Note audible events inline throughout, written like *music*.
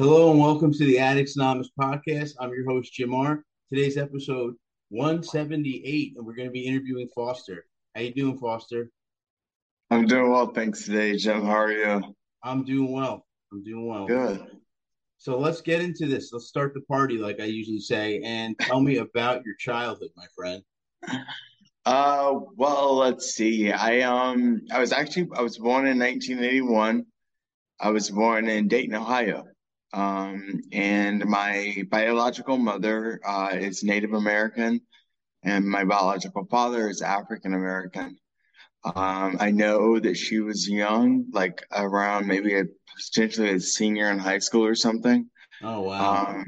Hello and welcome to the Addicts Anonymous podcast. I'm your host, Jim R. Today's episode 178, and we're going to be interviewing Foster. How you doing, Foster? I'm doing well, thanks today, Jim. How are you? I'm doing well. I'm doing well. Good. So let's get into this. Let's start the party, like I usually say, and tell me about your childhood, my friend. *laughs* Uh, well, let's see. I um, I was actually I was born in 1981. I was born in Dayton, Ohio. Um, and my biological mother uh, is Native American, and my biological father is African American. Um, I know that she was young, like around maybe a, potentially a senior in high school or something. Oh wow! Um,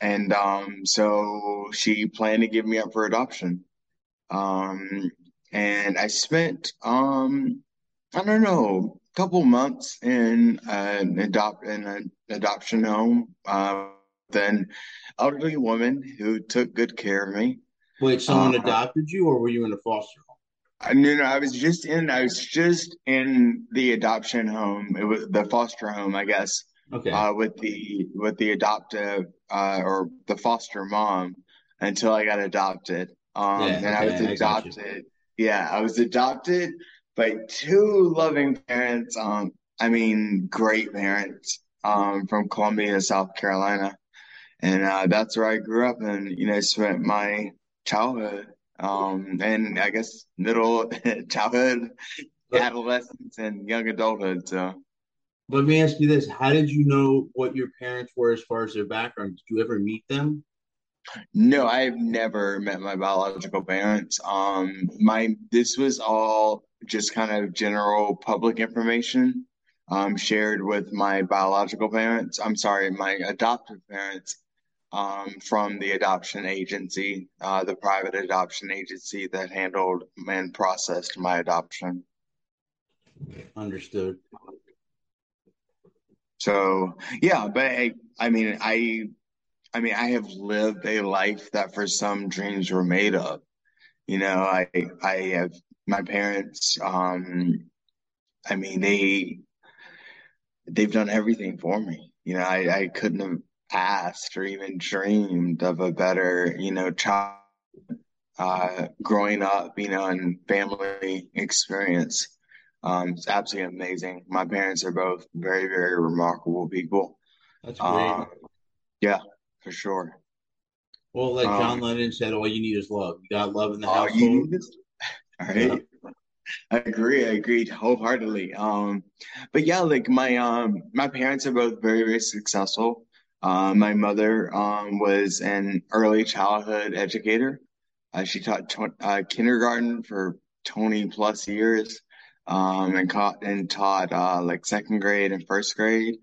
and um, so she planned to give me up for adoption. Um, and I spent um, I don't know couple months in an adopt in an adoption home. Uh, then elderly woman who took good care of me. Wait, someone uh, adopted you, or were you in a foster home? I, no, no, I was just in. I was just in the adoption home. It was the foster home, I guess. Okay. Uh, with the with the adoptive uh, or the foster mom until I got adopted. Um, yeah, and okay, I was adopted. I yeah, I was adopted by two loving parents. Um, I mean, great parents. Um, from Columbia, South Carolina, and uh, that's where I grew up, and you know, spent my childhood, um, and I guess middle *laughs* childhood, adolescence, and young adulthood. So. Let me ask you this: How did you know what your parents were as far as their background? Did you ever meet them? No, I've never met my biological parents. Um, my this was all just kind of general public information um, shared with my biological parents. I'm sorry, my adoptive parents um, from the adoption agency, uh, the private adoption agency that handled and processed my adoption. Understood. So yeah, but I, I mean, I, I mean, I have lived a life that for some dreams were made of. You know, I, I have my parents. Um, I mean, they they've done everything for me. You know, I, I couldn't have asked or even dreamed of a better, you know, child uh, growing up, you know, and family experience. Um, it's absolutely amazing. My parents are both very, very remarkable people. That's great. Um, yeah, for sure. Well, like John um, Lennon said, all you need is love. You got love in the household. Right. Yeah. I agree. I agree wholeheartedly. Um, but yeah, like my um my parents are both very very successful. Uh, my mother um was an early childhood educator. Uh, she taught uh, kindergarten for 20 plus years, um, and caught and taught uh, like second grade and first grade.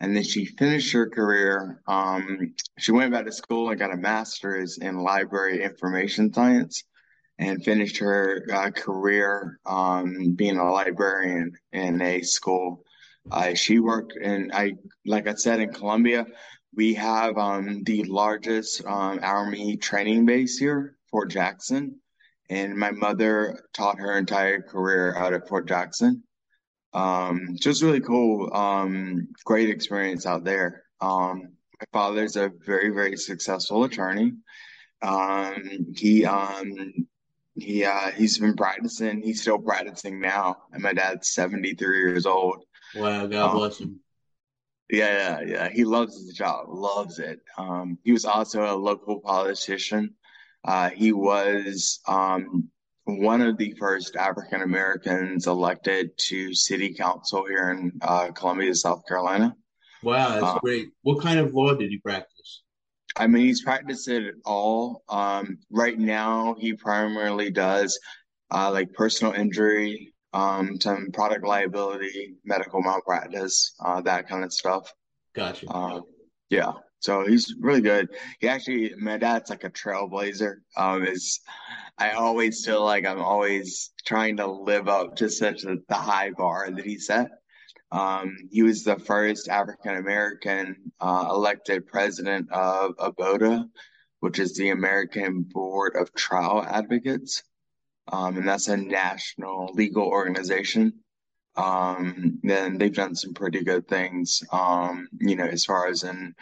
And then she finished her career. Um, she went back to school and got a master's in library information science and finished her uh, career um, being a librarian in a school. Uh, she worked in, I like I said, in Columbia. We have um, the largest um, Army training base here, Fort Jackson, and my mother taught her entire career out at Fort Jackson. Um, just really cool, um, great experience out there. Um, my father's a very, very successful attorney. Um, he um, he uh, he's been practicing. He's still practicing now, and my dad's seventy three years old. Wow, God um, bless him. Yeah, yeah, yeah. He loves his job, loves it. Um, he was also a local politician. Uh, he was um, one of the first African Americans elected to city council here in uh, Columbia, South Carolina. Wow, that's um, great. What kind of law did he practice? I mean, he's practiced it all. Um, right now, he primarily does uh, like personal injury, um, some product liability, medical malpractice, uh, that kind of stuff. Gotcha. Um, yeah. So he's really good. He actually, my dad's like a trailblazer. Um, is I always feel like I'm always trying to live up to such a, the high bar that he set. Um, he was the first African American uh, elected president of ABOTA, which is the American Board of Trial Advocates. Um, and that's a national legal organization. Um, then they've done some pretty good things, um, you know, as far as in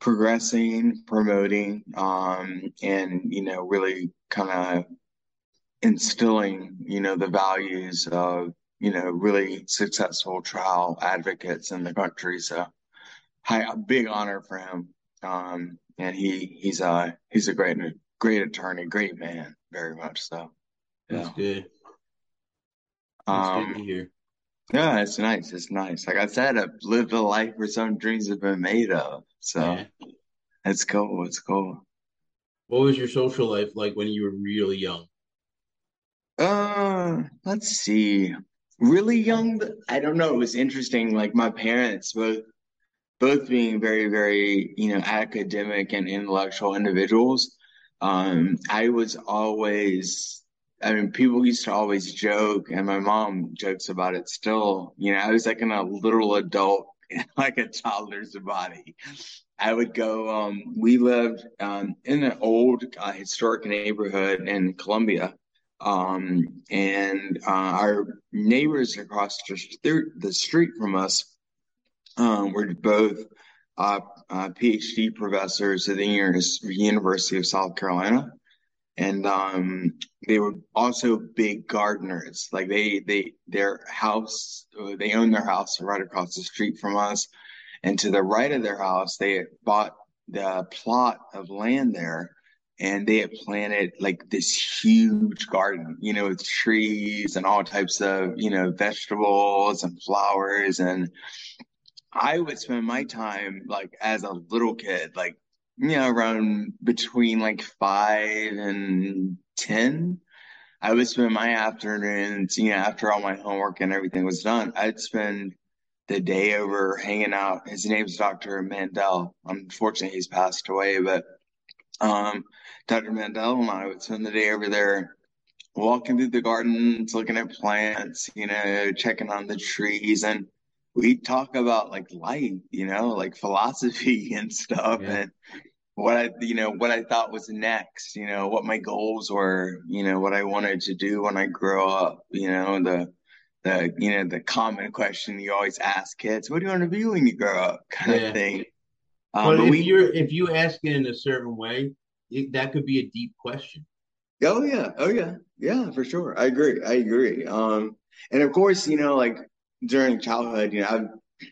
progressing, promoting, um, and, you know, really kind of instilling, you know, the values of, you know, really successful trial advocates in the country. So, hi, a big honor for him. Um, and he he's a he's a great great attorney, great man, very much so. That's good. That's Um, good to hear. yeah, it's nice. It's nice. Like I said, I've lived a life where some dreams have been made of. So Yeah. it's cool. It's cool. What was your social life like when you were really young? Uh, let's see. Really young, I don't know. It was interesting. Like my parents both both being very, very, you know, academic and intellectual individuals. Um, I was always, I mean, people used to always joke, and my mom jokes about it still. You know, I was like in a little adult, *laughs* like a toddler's body. I would go, um, we lived um, in an old uh, historic neighborhood in Columbia. Um, and uh, our neighbors across the street, from us um, were both uh, uh, PhD professors at the University of South Carolina, and um, they were also big gardeners. Like they, they, their house, they owned their house right across the street from us, and to the right of their house, they bought the plot of land there. And they had planted like this huge garden, you know, with trees and all types of, you know, vegetables and flowers and I would spend my time like as a little kid, like you know, around between like five and ten. I would spend my afternoons, you know, after all my homework and everything was done, I'd spend the day over hanging out. His name's Dr. Mandel. Unfortunately, he's passed away, but um, Dr. Mandel and I would spend the day over there walking through the gardens, looking at plants, you know, checking on the trees and we talk about like life, you know, like philosophy *laughs* and stuff Yeah. and what I, you know, what I thought was next, you know, what my goals were, you know, what I wanted to do when I grow up, you know, the, the, you know, the common question you always ask kids, what do you want to be when you grow up *laughs* kind Yeah. of thing. Um, But but if we, you're if you ask it in a certain way, it, that could be a deep question. Oh yeah, oh yeah, yeah, for sure. I agree. I agree. Um, and of course, you know, like during childhood, you know, I,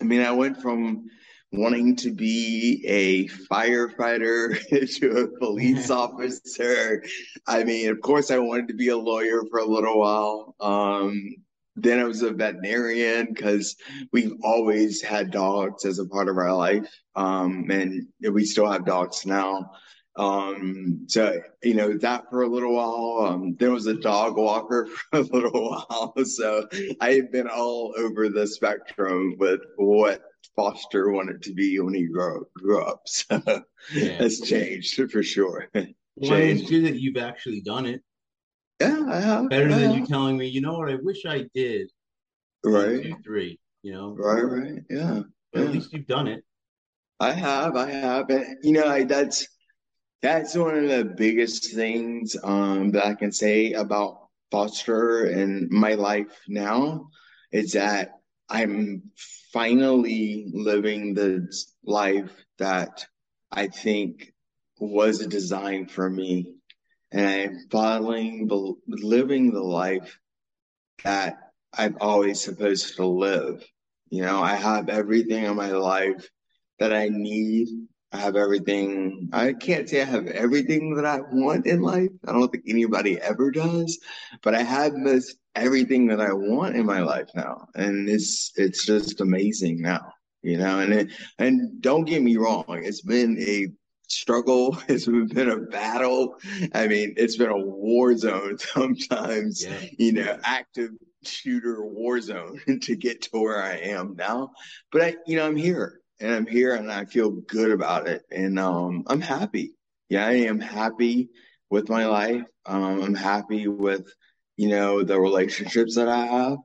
I mean, I went from wanting to be a firefighter *laughs* to a police *laughs* officer. I mean, of course, I wanted to be a lawyer for a little while. Um, then I was a veterinarian because we've always had dogs as a part of our life. Um, and we still have dogs now. Um, so, you know, that for a little while. Um, there was a dog walker *laughs* for a little while. So I have been all over the spectrum with what Foster wanted to be when he grew, grew up. *laughs* So Yeah. that's changed for sure. *laughs* Well, it's Changed. good that you've actually done it. Yeah, I have. Better I than have. you telling me, you know what, I wish I did. Right, two, three, you know. right, right. Yeah, But at least you've done it. I have, I have. And, you know, I, that's, that's one of the biggest things, um, that I can say about Foster and my life now is that I'm finally living the life that I think was designed for me. And the, living the life that I'm always supposed to live. You know, I have everything in my life that I need. I have everything. I can't say I have everything that I want in life. I don't think anybody ever does, but I have most everything that I want in my life now. And it's, it's just amazing now, you know, and it, and don't get me wrong. It's been a struggle. *laughs* It's been a battle. I mean, it's been a war zone *laughs* sometimes, yeah. you know, active shooter war zone *laughs* to get to where I am now. But I, you know, I'm here and I'm here and I feel good about it. And um, I'm happy. Yeah, I am happy with my life. Um, I'm happy with, you know, the relationships that I have.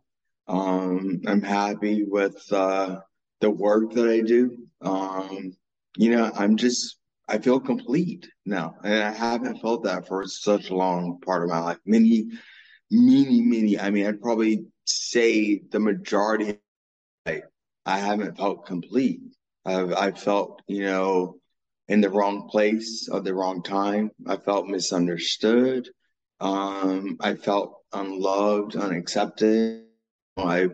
Um, I'm happy with uh, the work that I do. Um, you know, I'm just, I feel complete now. And I haven't felt that for such a long part of my life. Many, many, many, I mean, I'd probably say the majority, I, I haven't felt complete. I've, I felt, you know, in the wrong place at the wrong time. I felt misunderstood. Um, I felt unloved, unaccepted. I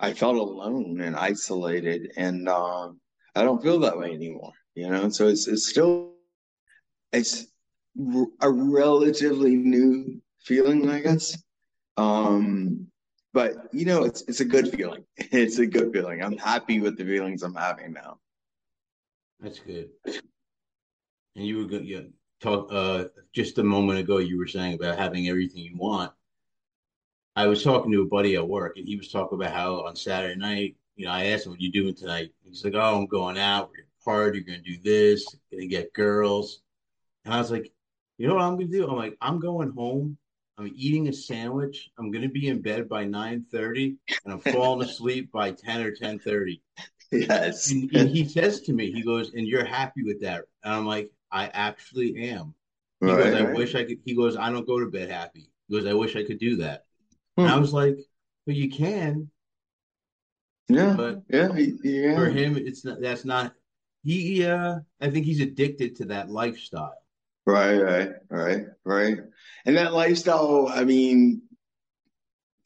I felt alone and isolated, and um, I don't feel that way anymore. You know, so it's it's still it's a relatively new feeling, I guess. Um, but you know, it's it's a good feeling. *laughs* It's a good feeling. I'm happy with the feelings I'm having now. That's good. And you were good. Yeah, talk. Uh, just a moment ago, you were saying about having everything you want. I was talking to a buddy at work, and he was talking about how on Saturday night, you know, I asked him, "What you doing tonight?" He's like, "Oh, I'm going out. Gonna. You're gonna do this. Gonna get girls." And I was like, "You know what I'm gonna do?" I'm like, "I'm going home. I'm eating a sandwich. I'm gonna be in bed by 9:30, and I'm falling *laughs* asleep by 10 or 10:30." Yes. And, and he says to me, he goes, "And you're happy with that?" And I'm like, "I actually am." He right, goes, "I right. wish I could." He goes, "I don't go to bed happy." He goes, "I wish I could do that." Hmm. And I was like, "But you can." Yeah, but yeah, yeah. For him, it's not. That's not. He, uh, I think he's addicted to that lifestyle. Right, right, right, right. And that lifestyle, I mean,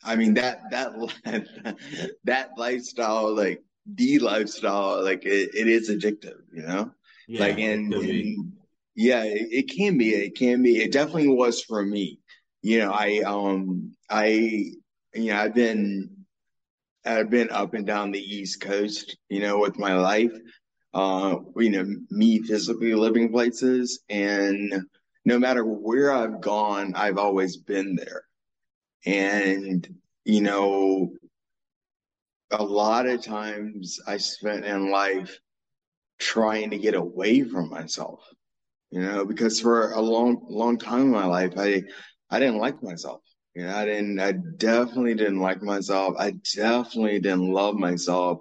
I mean that that *laughs* that lifestyle, like the lifestyle, like it, it is addictive, you know. Yeah, like and, and yeah, it, it can be. It can be. It definitely was for me. You know, I um I you know I've been I've been up and down the East Coast, you know, with my life. Uh, you know, me physically living places, and no matter where I've gone, I've always been there. And you know, a lot of times I spent in life trying to get away from myself. You know, because for a long, long time in my life, I I didn't like myself. You know, I didn't, I definitely didn't like myself. I definitely didn't love myself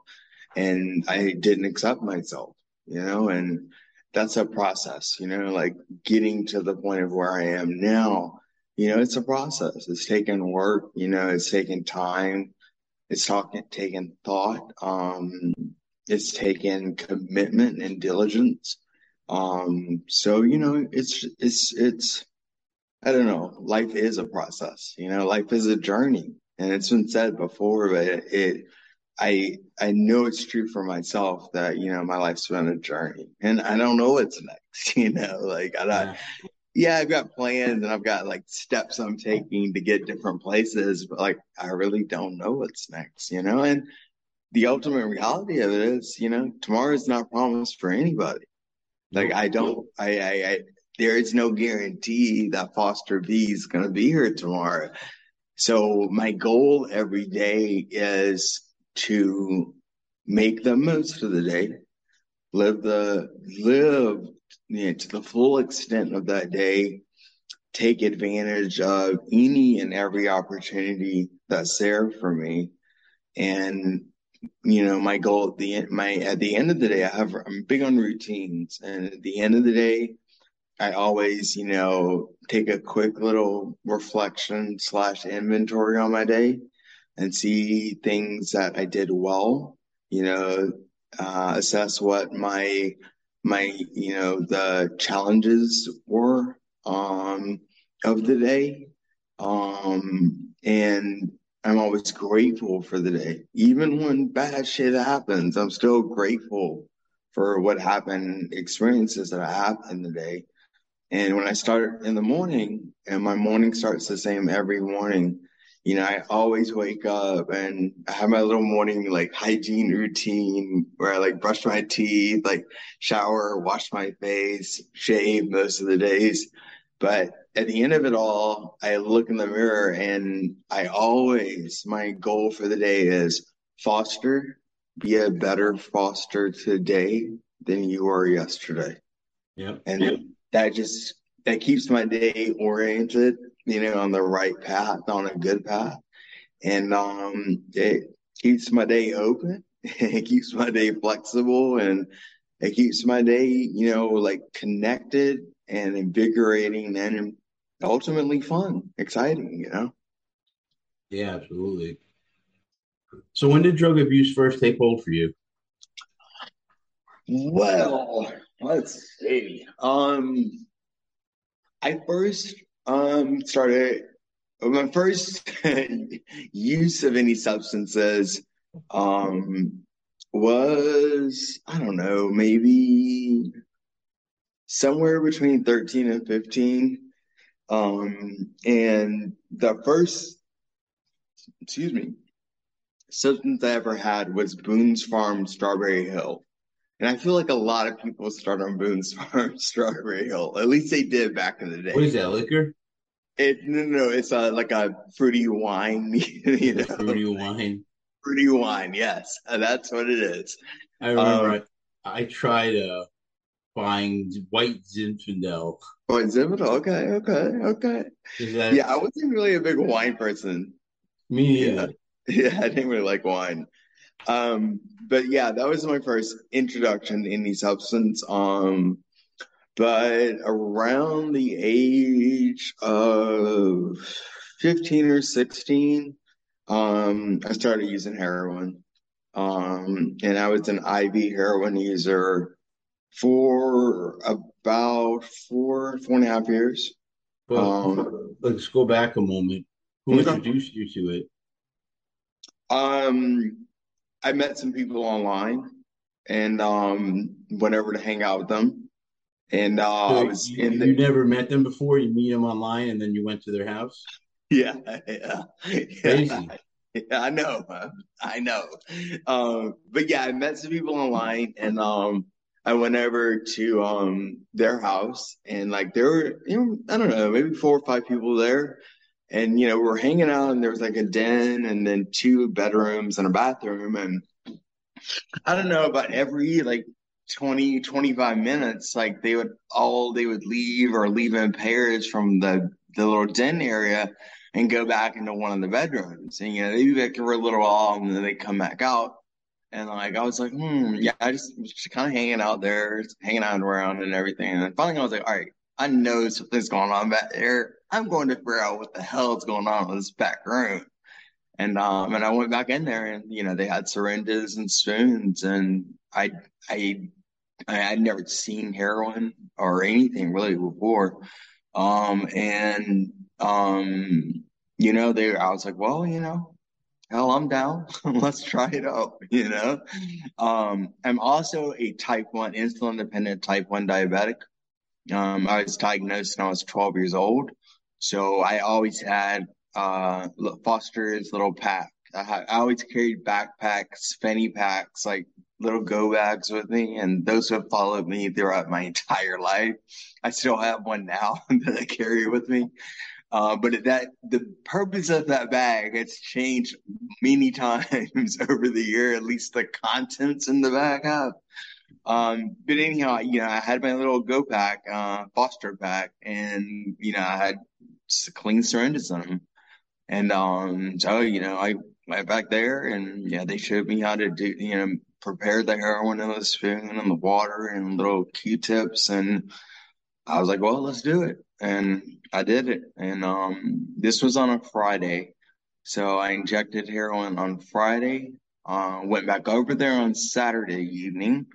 and I didn't accept myself, you know, and that's a process, you know, like getting to the point of where I am now, you know, it's a process. It's taking work, you know, it's taking time. It's talking, taking thought. Um, it's taking commitment and diligence. Um, so, you know, it's, it's, it's, I don't know. Life is a process, you know, life is a journey. And it's been said before, but it, it I I know it's true for myself that, you know, my life's been a journey. And I don't know what's next, *laughs* you know, like I don't yeah. I've got plans and I've got like steps I'm taking to get different places, but like I really don't know what's next, you know, and the ultimate reality of it is, you know, tomorrow is not promised for anybody. Like I don't, I, I, I there is no guarantee that Foster V is going to be here tomorrow. So my goal every day is to make the most of the day, live the live you know, to the full extent of that day, take advantage of any and every opportunity that's there for me, and you know my goal at the end my at the end of the day I have I'm big on routines, and at the end of the day I always, you know, take a quick little reflection slash inventory on my day and see things that I did well, you know, uh, assess what my, my, you know, the challenges were, um, of the day. Um, and I'm always grateful for the day. Even when bad shit happens, I'm still grateful for what happened, experiences that I have in the day. And when I start in the morning, and my morning starts the same every morning, you know, I always wake up and I have my little morning like hygiene routine where I like brush my teeth, like shower, wash my face, shave most of the days. But at the end of it all, I look in the mirror and I always, my goal for the day is foster, be a better foster today than you were yesterday. Yep. And that just, that keeps my day oriented you know, on the right path, on a good path. And um, it keeps my day open. *laughs* it keeps my day flexible and it keeps my day, you know, like connected and invigorating and ultimately fun, exciting, you know? Yeah, absolutely. So when did drug abuse first take hold for you? Well, let's see. Um, I first um, started my first *laughs* use of any substances um was I don't know, maybe somewhere between 13 and 15. Um, and the first, excuse me, substance I ever had was Boone's Farm Strawberry Hill. And I feel like a lot of people start on Boone's Farm *laughs* Strawberry Hill. At least they did back in the day. What is that, liquor? It no no, it's a like a fruity wine, *laughs* you know. Fruity wine. Fruity wine, yes, that's what it is. I remember Um, I, I tried uh buying white Zinfandel. Oh, Zinfandel. Okay, okay, okay. That Yeah, I wasn't really a big wine person. me Yeah, *laughs* yeah, I didn't really like wine. Um, but yeah, that was my first introduction to any substance. Um, but around the age of 15 or 16, um, I started using heroin. Um, and I was an IV heroin user for about four, four and a half years. Um, let's go back a moment. Who introduced you to it? Um, I met some people online and um went over to hang out with them. And uh I was you, in you never met them before. You meet them online, and then you went to their house. *laughs* yeah, yeah, yeah. *laughs* Yeah, I know. I know. Um, but yeah, I met some people online and um I went over to um their house and like there were, you know, I don't know, maybe four or five people there. And you know, we were hanging out and there was like a den and then two bedrooms and a bathroom and I don't know about every like 20, 25 minutes, like they would all they would leave or leave in pairs from the the little den area and go back into one of the bedrooms. And you know, they'd be back for a little while and then they come back out. And like I was like, hmm, yeah, I just was just kind of hanging out there, hanging out around and everything. And finally I was like, all right, I know something's going on back there. I'm going to figure out what the hell's going on in this back room. And um and I went back in there and you know they had syringes and spoons and I I I I'd never seen heroin or anything really before. Um and um you know they I was like, well, you know, hell I'm down. *laughs* Let's try it out, *laughs* you know. Um I'm also a type 1 insulin dependent type 1 diabetic. Um, I was diagnosed when I was 12 years old. So I always had uh Foster's little pack. I, I always carried backpacks, fanny packs, like little go bags with me, and those have followed me throughout my *laughs* entire life. I still have one now *laughs* that I carry with me. Uh, but that the purpose of that bag has changed many *laughs* times over the year. At least the contents in the bag have. Um, but anyhow, you know, I had my little go pack, uh, Foster pack, and you know, I had clean syringes in them. And um, so you know, I went back there, and yeah, they showed me how to do, you know, prepare the heroin in the spoon and the water and little Q-tips, and I was like, well, let's do it, and I did it. And um, this was on a Friday, so I injected heroin on Friday. Uh, went back over there on Saturday evening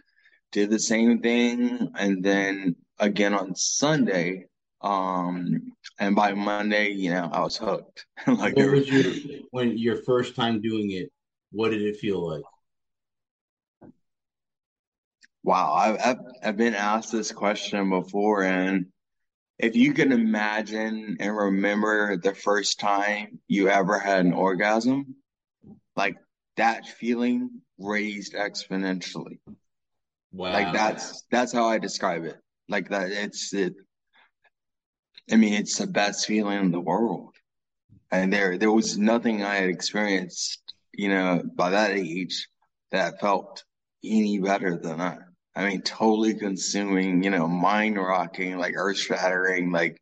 did the same thing and then again on Sunday. Um, and by Monday, you know, I was hooked. *laughs* Like What was your when your first time doing it? What did it feel like? wow, I've, I've I've been asked this question before, and if you can imagine and remember the first time you ever had an orgasm, like that feeling raised exponentially. Wow. Like that's that's how I describe it. Like that it's it I mean it's the best feeling in the world. And there there was nothing I had experienced, you know, by that age that felt any better than that. I mean, totally consuming, you know, mind rocking, like earth shattering, like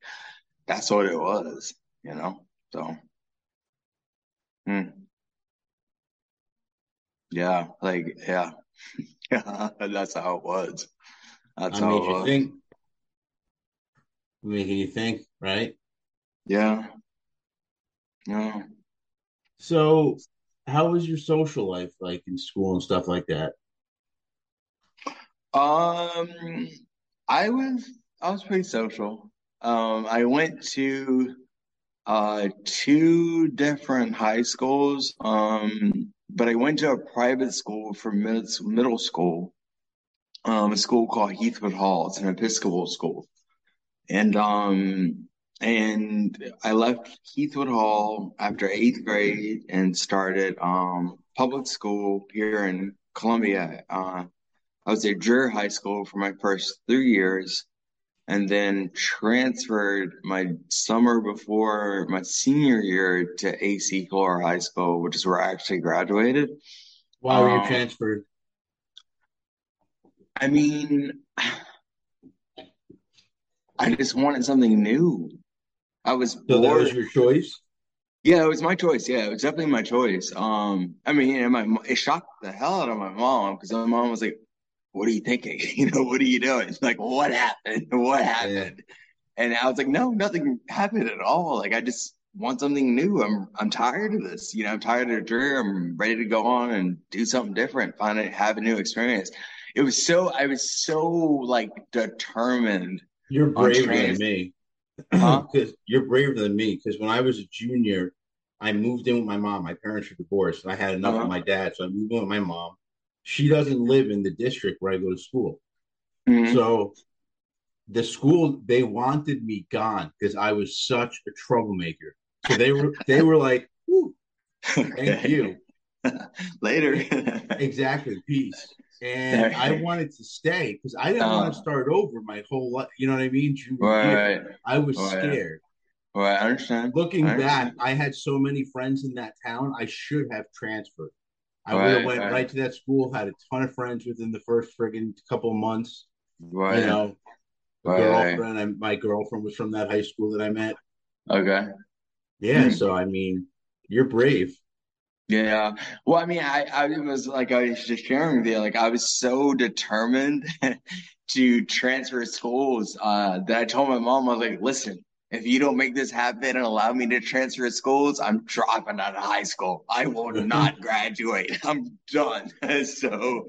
that's what it was, you know? So, hmm. yeah, like, yeah, yeah, *laughs* that's how it was. That's I how it was. think, making you think, right? Yeah, yeah. So, how was your social life like in school and stuff like that? Um, I was, I was pretty social. Um, I went to uh two different high schools. Um, but I went to a private school for mid middle school. Um, a school called Heathwood Hall. It's an Episcopal school. And um and I left Heathwood Hall after eighth grade and started um public school here in Columbia. Uh, I was at Dreher High School for my first three years and then transferred my summer before my senior year to AC Flora High School, which is where I actually graduated. Why were you Um, transferred? I mean, I just wanted something new. I was So that was your choice? Yeah, it was my choice. Yeah, it was definitely my choice. Um, I mean, and my it shocked the hell out of my mom because my mom was like, "What are you thinking? *laughs* You know, what are you doing? It's like, what happened? *laughs* What Yeah. happened?" And I was like, "No, nothing happened at all. Like, I just want something new. I'm I'm tired of this. You know, I'm tired of the dream. I'm ready to go on and do something different, find it, have a new experience." It was so I was so like determined *clears throat* You're braver than me. huh? Because you're braver than me. Because when I was a junior, I moved in with my mom. My parents were divorced, and I had enough of Uh-huh. my dad, so I moved in with my mom. She doesn't live in the district where I go to school. hmm So the school they wanted me gone because I was such a troublemaker. So they were they were like, "Whew, thank you. *laughs* Later. Exactly, peace. And I wanted to stay because I didn't want to start over my whole life. You know what I mean? Junior right. I was Right. scared. Right. I understand. Looking I back. I had so many friends in that town. I should have transferred. I would have went Right. right to that school, had a ton of friends within the first friggin' couple months. Right. You know, Right. girlfriend. I, my girlfriend was from that high school that I met. Okay. Yeah, Hmm. so I mean, you're brave. Yeah. Well, I mean, I, I was like, I was just sharing with you, like, I was so determined *laughs* to transfer schools, uh, that I told my mom, I was like, listen, if you don't make this happen and allow me to transfer schools, I'm dropping out of high school. I will *laughs* not graduate. I'm done. *laughs* So,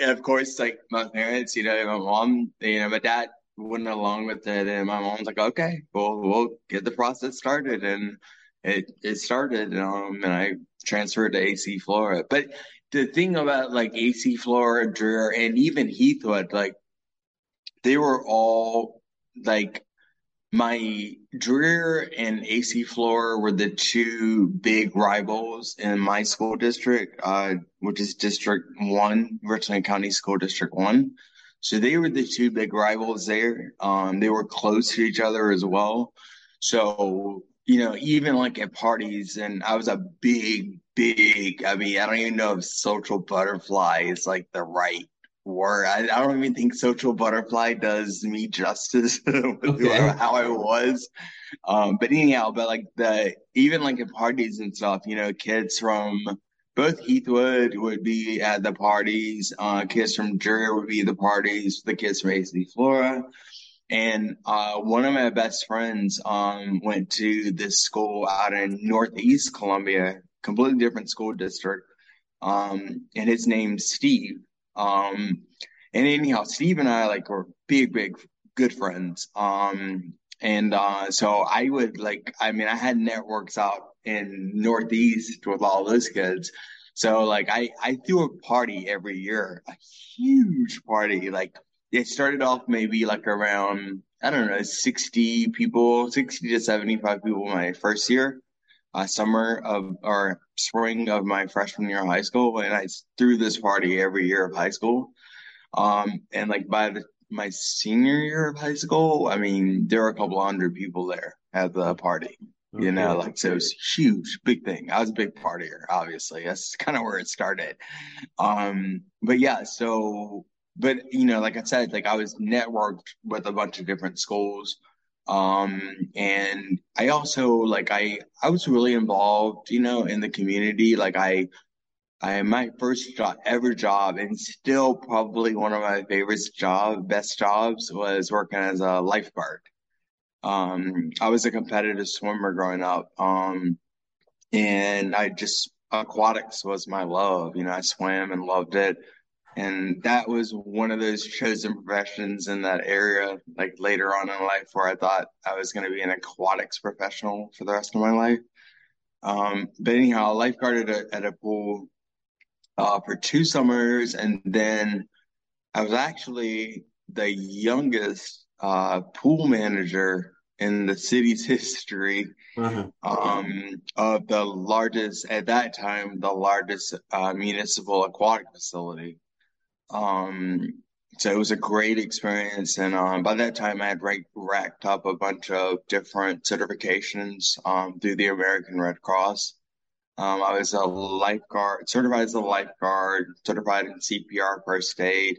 of course, like my parents, you know, my mom, you know, my dad went along with it, and my mom's like, okay, well, we'll get the process started, and it it started, um, and I transferred to AC Flora. But the thing about like AC Flora, Dreher, and even Heathwood, like they were all like my Dreher and AC Flora were the two big rivals in my school district, uh, which is District One, Richland County School District One. So they were the two big rivals there. Um, they were close to each other as well. So, you know, even like at parties, and I was a big, big, I mean, I don't even know if social butterfly is like the right word. I, I don't even think social butterfly does me justice *laughs* with who I, Okay. how I was. Um, but anyhow, but like the even like at parties and stuff, you know, kids from both Heathwood would be at the parties, uh, kids from Dreher would be at the parties, the kids from AC Flora. And uh, one of my best friends um, went to this school out in Northeast Columbia, completely different school district. Um, and his name's Steve. Um, and anyhow, Steve and I like were big, big, good friends. Um, and uh, so I would like, I mean, I had networks out in Northeast with all those kids. So like, I I threw a party every year, a huge party. Like it started off maybe like around I don't know, 60 people, 60 to 75 people my first year, uh, summer of or spring of my freshman year of high school. And I threw this party every year of high school. Um, and like by the, my senior year of high school, I mean, there were a couple hundred people there at the party. You know, like so it was huge, big thing. I was a big partier, obviously. That's kind of where it started. Um, but yeah, so but you know, like I said, like I was networked with a bunch of different schools. Um, and I also like I I was really involved, you know, in the community. Like I I my first job ever job and still probably one of my favorite job, best jobs was working as a lifeguard. Um, I was a competitive swimmer growing up. Um, and I just aquatics was my love. You know, I swam and loved it. And that was one of those chosen professions in that area, like later on in life, where I thought I was going to be an aquatics professional for the rest of my life. Um, but anyhow, I lifeguarded at a, at a pool uh, for two summers, and then I was actually the youngest uh, pool manager in the city's *laughs* history uh-huh. um, of the largest, at that time, the largest uh, municipal aquatic facility. Um, so it was a great experience. And um, by that time, I had racked up a bunch of different certifications um, through the American Red Cross. Um, I was a lifeguard, certified as a lifeguard, certified in CPR first aid.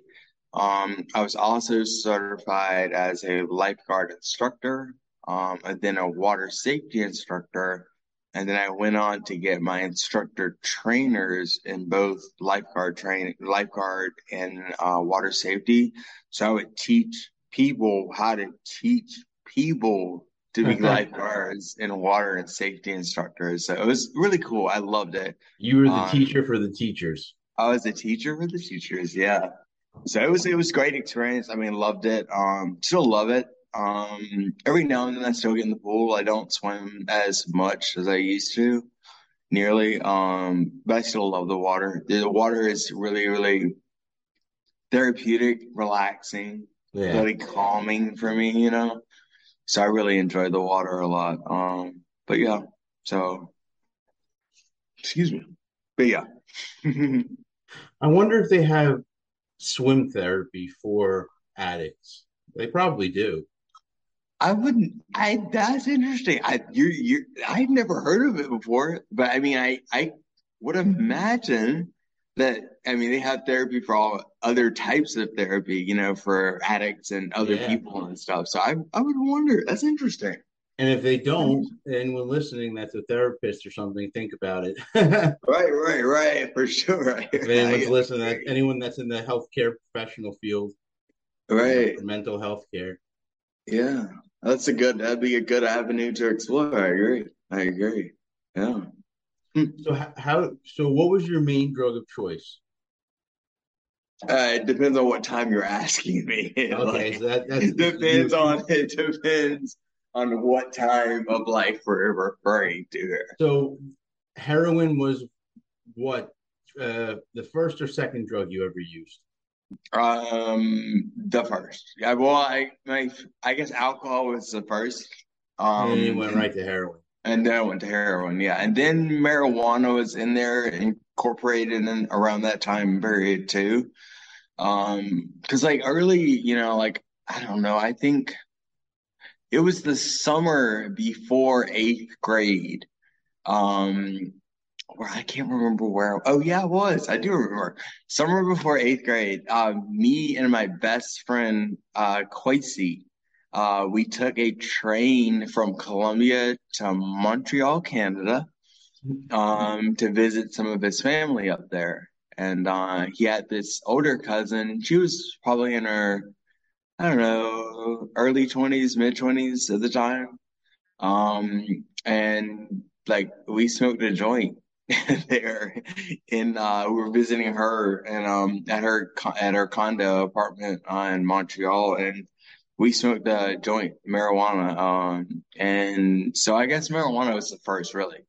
Um, I was also certified as a lifeguard instructor, um, and then a water safety instructor. And then I went on to get my instructor trainers in both lifeguard training, lifeguard and uh, water safety. So I would teach people how to teach people to be *laughs* lifeguards and water and safety instructors. So it was really cool. I loved it. You were the um, teacher for the teachers. I was a teacher for the teachers. Yeah. So it was it was great experience. I mean, loved it. Um, still love it. Um, every now and then I still get in the pool. I don't swim as much as I used to, nearly. Um, but I still love the water. The water is really, really therapeutic, relaxing, yeah. really calming for me, you know. So I really enjoy the water a lot. Um, but yeah, so excuse me. But yeah. *laughs* I wonder if they have swim therapy for addicts. They probably do. I wouldn't. I that's interesting. I you you I've never heard of it before, but I mean, I I would mm-hmm. imagine that I mean they have therapy for all other types of therapy, you know, for addicts and other yeah. people and stuff. So I I would wonder. That's interesting. And if they don't, mm-hmm. anyone listening that's a therapist or something, think about it. *laughs* right, right, right, for sure. If anyone's listening, anyone that's in the healthcare professional field, right, you know, mental health care. Yeah, that's a good. That'd be a good avenue to explore. I agree. I agree. Yeah. So how? So what was your main drug of choice? Uh, it depends on what time you're asking me. *laughs* Okay, like, so that it depends on it depends on what time of life we're referring to here. So heroin was what uh, the first or second drug you ever used? Um, the first. Yeah, well, I my I guess alcohol was the first. Um, and you went right to heroin. And then I went to heroin, yeah. And then marijuana was in there, incorporated in around that time period too. Um, because like early, you know, like I don't know, I think it was the summer before eighth grade. Um, where I can't remember where. Oh yeah, it was. I do remember. Summer before eighth grade, uh, me and my best friend uh, uh, we took a train from Columbia to Montreal, Canada, um, to visit some of his family up there. And uh, he had this older cousin. She was probably in her, I don't know, early twenties, mid twenties at the time. Um, and like we smoked a joint *laughs* there in uh we were visiting her and um at her at her condo apartment uh, in Montreal and we smoked a joint marijuana um and so I guess marijuana was the first really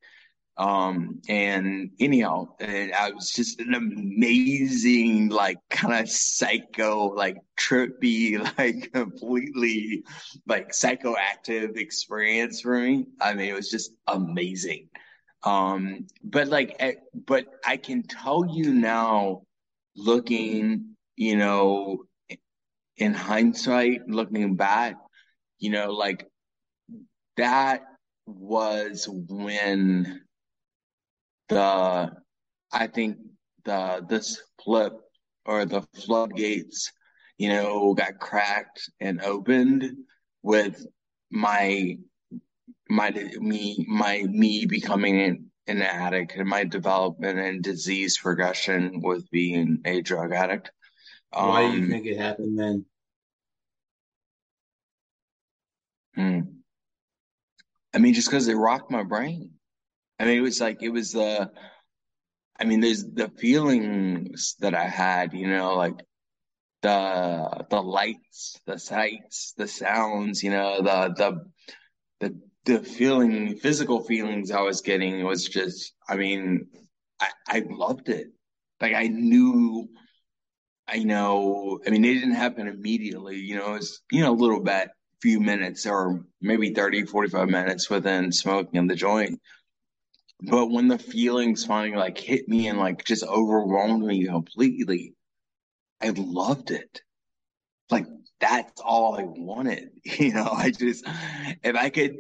Um, and anyhow, and I was just an amazing, like kind of psycho, like trippy, *laughs* like completely like psychoactive experience for me. I mean, it was just amazing. Um, but like, eh, but I can tell you now, looking, you know, in hindsight, looking back, you know, like that was when the I think the this flip or the floodgates, you know, got cracked and opened with my my me my me becoming an, addict and my development and disease progression with being a drug addict. Why do you um, think it happened then? Hmm. I mean, just because it rocked my brain. I mean, it was like it was the. I mean, there's the feelings that I had, you know, like the the lights, the sights, the sounds, you know, the the the the feeling, physical feelings I was getting was just. I mean, I I loved it. Like I knew. I know. I mean, it didn't happen immediately. You know, it was you know a little bit, few minutes, or maybe 30, 45 minutes within smoking the joint but when the feelings finally like hit me and like just overwhelmed me completely, I loved it. Like that's all I wanted. *laughs* You know, I just if I could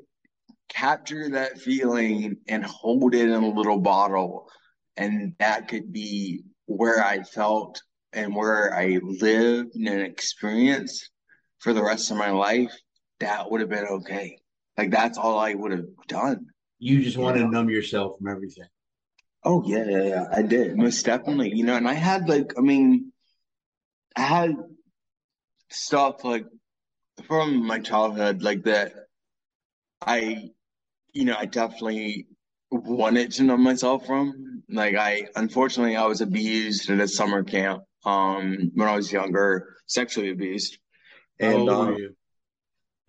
capture that feeling and hold it in a little bottle and that could be where I felt and where I lived and experienced for the rest of my life, that would have been okay. Like that's all I would have done. You just want to numb yourself from everything. Oh yeah, yeah, yeah. I did most definitely. You know, and I had like, I mean, I had stuff like from my childhood, like that. I, you know, I definitely wanted to numb myself from. Like, I unfortunately I was abused at a summer camp. Um, when I was younger, sexually abused. And, How old um?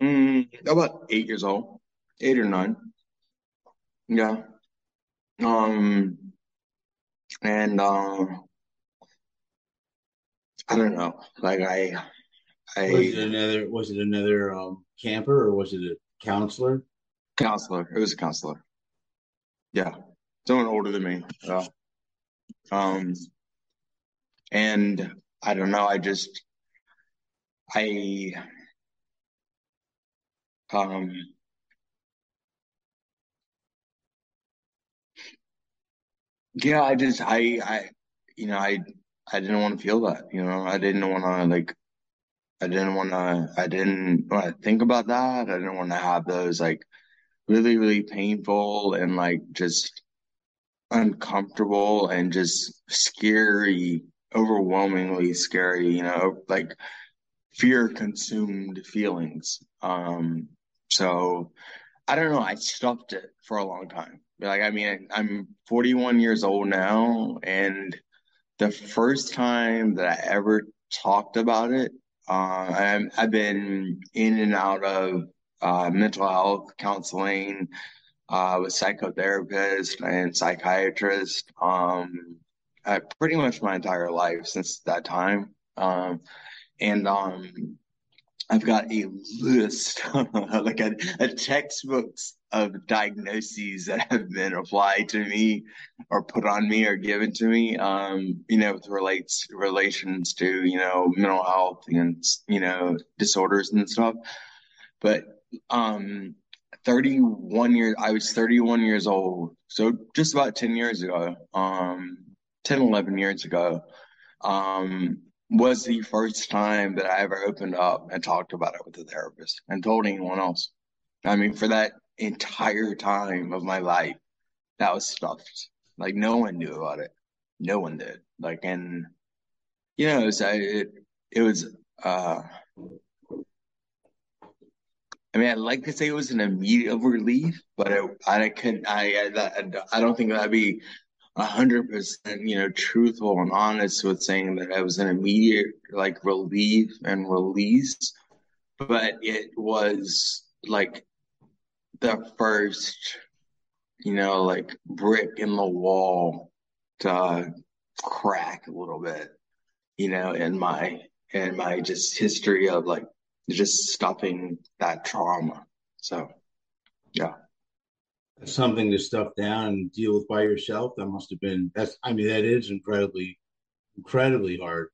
Mm, about eight years old, eight or nine. Yeah. Um, and uh, I don't know. Like I, I Was it another was it another um camper or was it a counselor? Counselor. It was a counselor. Yeah, someone older than me. Yeah. Um, and I don't know. I just, I, um, Yeah, I just I I you know I I didn't want to feel that. You know, I didn't want to like I didn't want to I didn't want to think about that. I didn't want to have those like really really painful and like just uncomfortable and just scary, overwhelmingly scary. You know, like fear consumed feelings. Um, so I don't know. I stuffed it for a long time. Like, I mean, I'm 41 years old now, and the first time that I ever talked about it, uh, i have been in and out of uh, mental health counseling uh, with psychotherapists and psychiatrists um, pretty much my entire life since that time. Um, and um, I've got a list, *laughs* like a, a textbooks of diagnoses that have been applied to me or put on me or given to me, um, you know, relates relations to, you know, mental health and, you know, disorders and stuff. But, um, 31 years, I was 31 years old. So just about 10 years ago, um, 10, 11 years ago, um, was the first time that I ever opened up and talked about it with a therapist and told anyone else. I mean, for that entire time of my life, that was stuffed. Like no one knew about it. No one did. Like, and you know, it it was, uh, I mean, I'd like to say it was an immediate relief, but it, I couldn't, I, I, I don't think that'd be hundred percent, you know, truthful and honest with saying that it was an immediate like relief and release, but it was like the first you know, like brick in the wall to crack a little bit, you know, in my in my just history of like just stuffing that trauma. So yeah. Something to stuff down and deal with by yourself. That must have been that's I mean, that is incredibly incredibly hard.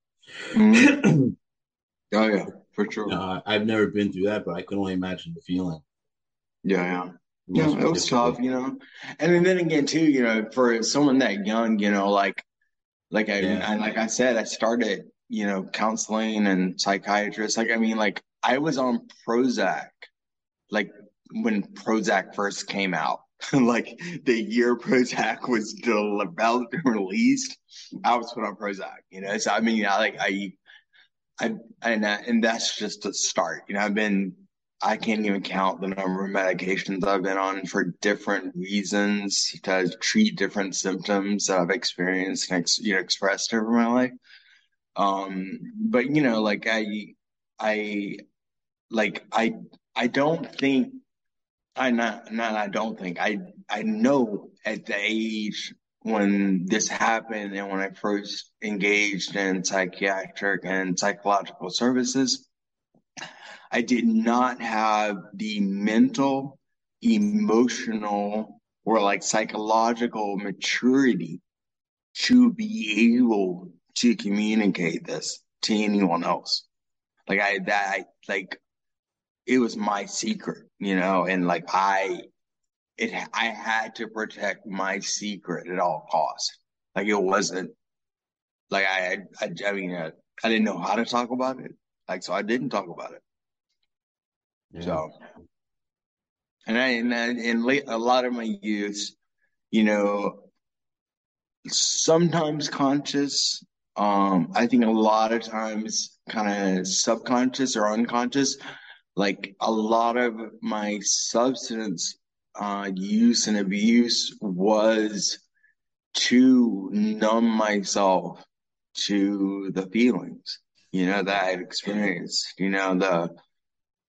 Mm-hmm. *clears throat* oh yeah, for sure. Uh, I've never been through that, but I can only imagine the feeling. Yeah, yeah. Yeah, it was tough, you know. And then again, too, you know, for someone that young, you know, like, like I, yeah. I, like I said, I started, you know, counseling and psychiatrists. Like, I mean, like I was on Prozac, like when Prozac first came out, *laughs* like the year Prozac was developed and released, I was put on Prozac. You know, so I mean, I like I, I, and and that's just a start. You know, I've been I can't even count the number of medications I've been on for different reasons to treat different symptoms that I've experienced and ex- you know, expressed over my life. Um, but you know, like I, I, like I, I don't think I not not I don't think I I know at the age when this happened and when I first engaged in psychiatric and psychological services I did not have the mental, emotional, or like psychological maturity to be able to communicate this to anyone else. Like I, that, I, like, it was my secret, you know, and like I, it, I had to protect my secret at all costs. Like it wasn't like I, I, I mean, I, I didn't know how to talk about it. Like, so I didn't talk about it. Yeah. So, and I, and, I, and late, a lot of my youth, you know, sometimes conscious. Um, I think a lot of times kind of subconscious or unconscious. Like a lot of my substance uh, use and abuse was to numb myself to the feelings, you know, that I'd experienced, you know, the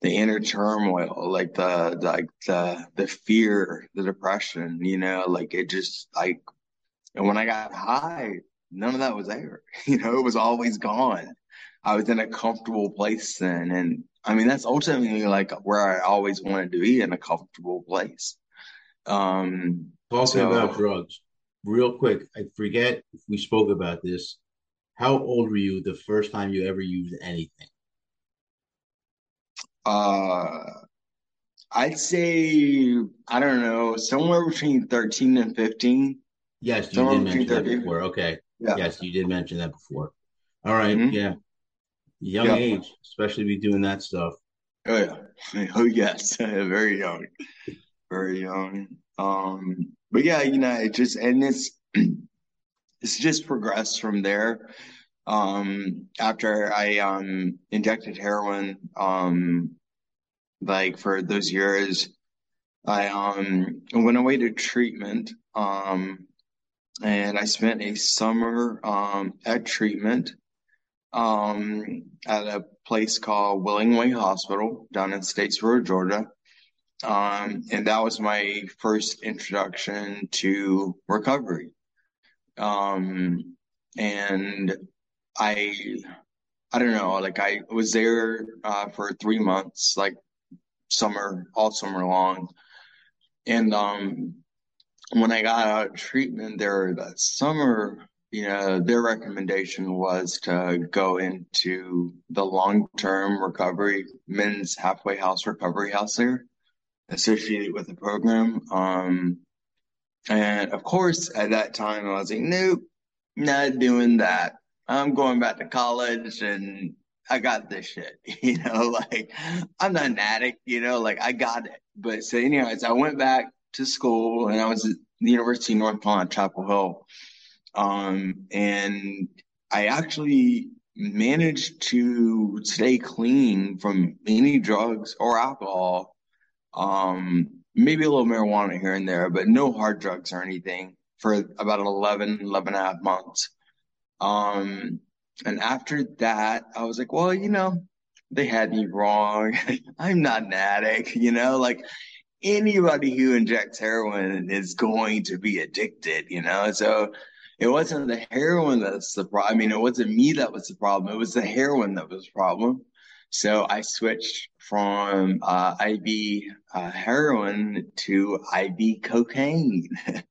the inner turmoil, like the, the like the the fear, the depression, you know, like it just like and when I got high, none of that was there. *laughs* You know, it was always gone. I was in a comfortable place then. And I mean that's ultimately like where I always wanted to be in a comfortable place. Um talking so, about drugs. Real quick, I forget if we spoke about this. How old were you the first time you ever used anything? Uh, I'd say I don't know, somewhere between thirteen and fifteen. Yes, you somewhere did mention 13. that before. Okay. Yeah. Yes, you did mention that before. All right, mm-hmm. Yeah. Young yeah. age, especially be doing that stuff. Oh yeah. *laughs* Oh yes. *laughs* Very young. Very young. Um, but yeah, you know, it just and it's *clears throat* it's just progressed from there um, after I um, injected heroin, um, like for those years, I um, went away to treatment, um, and I spent a summer um, at treatment um, at a place called Willingway Hospital down in Statesboro, Georgia. Um, and that was my first introduction to recovery. Um, and I I don't know, like I was there uh, for three months, like summer, all summer long. And um, when I got out of treatment there that summer, you know, their recommendation was to go into the long term recovery, men's halfway house recovery house there, associated with the program. Um, and of course, at that time, I was like, nope, not doing that. I'm going back to college and I got this shit, *laughs* you know, like I'm not an addict, you know, like I got it. But so anyways, I went back to school and I was at the University of North Carolina, Chapel Hill. Um, and I actually managed to stay clean from any drugs or alcohol. Um, maybe a little marijuana here and there, but no hard drugs or anything for about 11, 11 and a half months. Um, and after that, I was like, well, you know, they had me wrong. *laughs* I'm not an addict, you know, like, anybody who injects heroin is going to be addicted, you know? So it wasn't the heroin that's the problem. I mean, it wasn't me that was the problem. It was the heroin that was the problem. So I switched from uh, IV uh, heroin to IV cocaine. *laughs*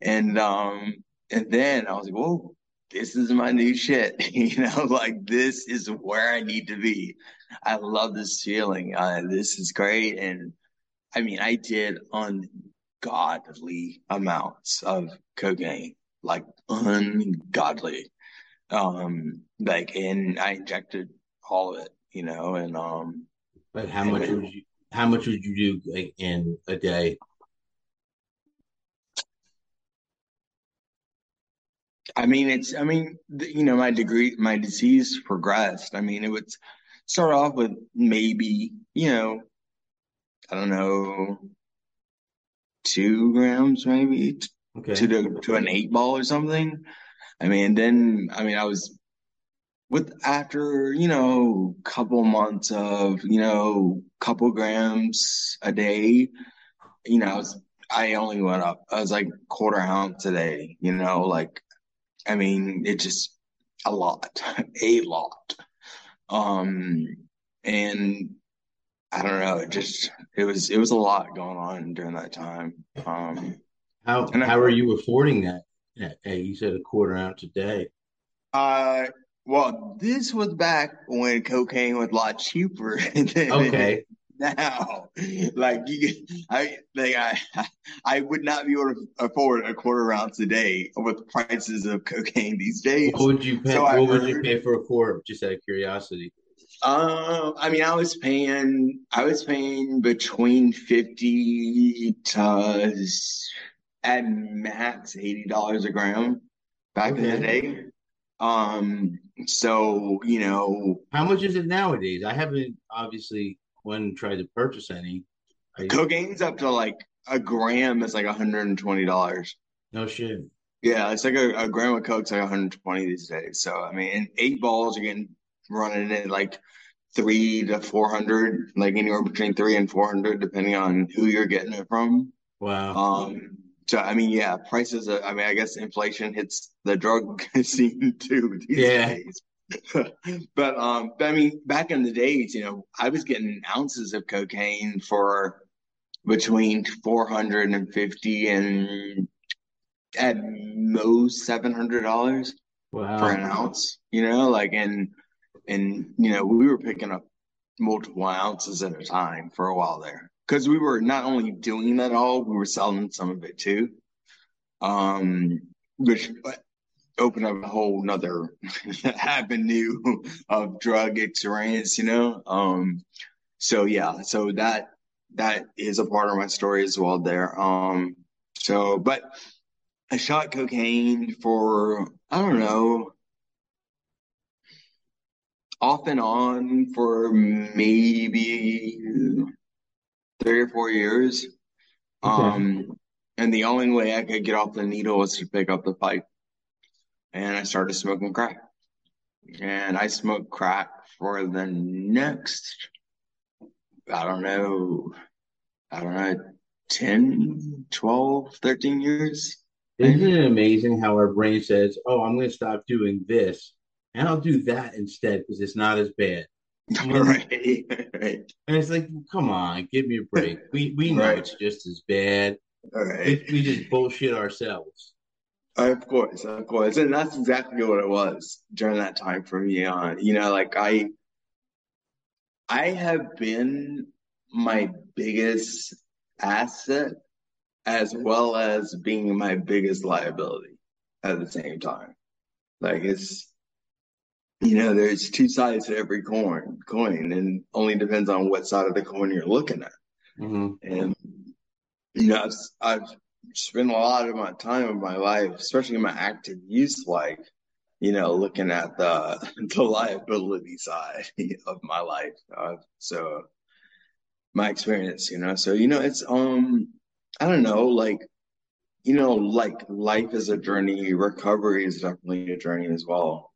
and um, and then I was like, whoa, this is my new shit. *laughs* you know, like this is where I need to be. I love this feeling. Uh, this is great. And I mean, I did ungodly amounts of cocaine, like ungodly. Um, like, and I injected all of it, you know, and um. But how much would you? How much would you do like, in a day? I mean, it's, I mean, you know, my degree, my disease progressed. I mean, it would start off with maybe, you know, I don't know, two grams maybe okay. to the, to an eight ball or something. I mean, then, I mean, I was with after, you know, couple months of, you know, couple grams a day, you know, I was, I only went up. I was like quarter ounce today. you know, like I mean, it just a lot, *laughs* a lot. Um, and I don't know, it just it was it was a lot going on during that time. Um, how how I, are you affording that? Hey, you said a quarter ounce a day. Uh, well, this was back when cocaine was a lot cheaper. *laughs* okay now. Like you, I like I, I would not be able to afford a quarter ounce a day with prices of cocaine these days. What would you pay? So what heard, would you pay for a quarter? Just out of curiosity. Uh, I mean, I was paying, I was paying between fifty to at max eighty dollars a gram back okay. in the day. Um, so you know, how much is it nowadays? I haven't obviously one tried to purchase any. I, Cocaine's up to like a gram is like $120. No shit. Yeah, it's like a, a gram of coke's like 120 these days. So I mean, eight balls are getting running at like three to 400, like anywhere between three and 400, depending on who you're getting it from. Wow. Um. So I mean, yeah, prices. Are, I mean, I guess inflation hits the drug *laughs* scene too these yeah. days. *laughs* but um, but I mean, back in the days, you know, I was getting ounces of cocaine for between 450 and at most seven hundred dollars wow. for an ounce. You know, like and and you know, we were picking up multiple ounces at a time for a while there because we were not only doing that all, we were selling some of it too. Um, which opened up a whole nother *laughs* avenue of drug experience, you know? Um, so yeah, so that, that is a part of my story as well there. Um, so, but I shot cocaine for, I don't know, off and on for maybe three or four years. Okay. Um, and the only way I could get off the needle was to pick up the pipe and I started smoking crack. And I smoked crack for the next, I don't know, I don't know, 10, 12, 13 years. Isn't it amazing how our brain says, oh, I'm going to stop doing this and I'll do that instead because it's not as bad. *laughs* right, right. And it's like, come on, give me a break. We we know right. it's just as bad. All right. We, we just bullshit ourselves. Of course, of course. And that's exactly what it was during that time for me on. You know, like I I have been my biggest asset as well as being my biggest liability at the same time. Like it's you know, there's two sides to every coin coin and only depends on what side of the coin you're looking at. Mm-hmm. And you know, I've, I've spend a lot of my time of my life, especially in my active youth like you know, looking at the *laughs* the liability side *laughs* of my life. Uh, so my experience, you know, so you know, it's um, I don't know, like you know, like life is a journey. Recovery is definitely a journey as well.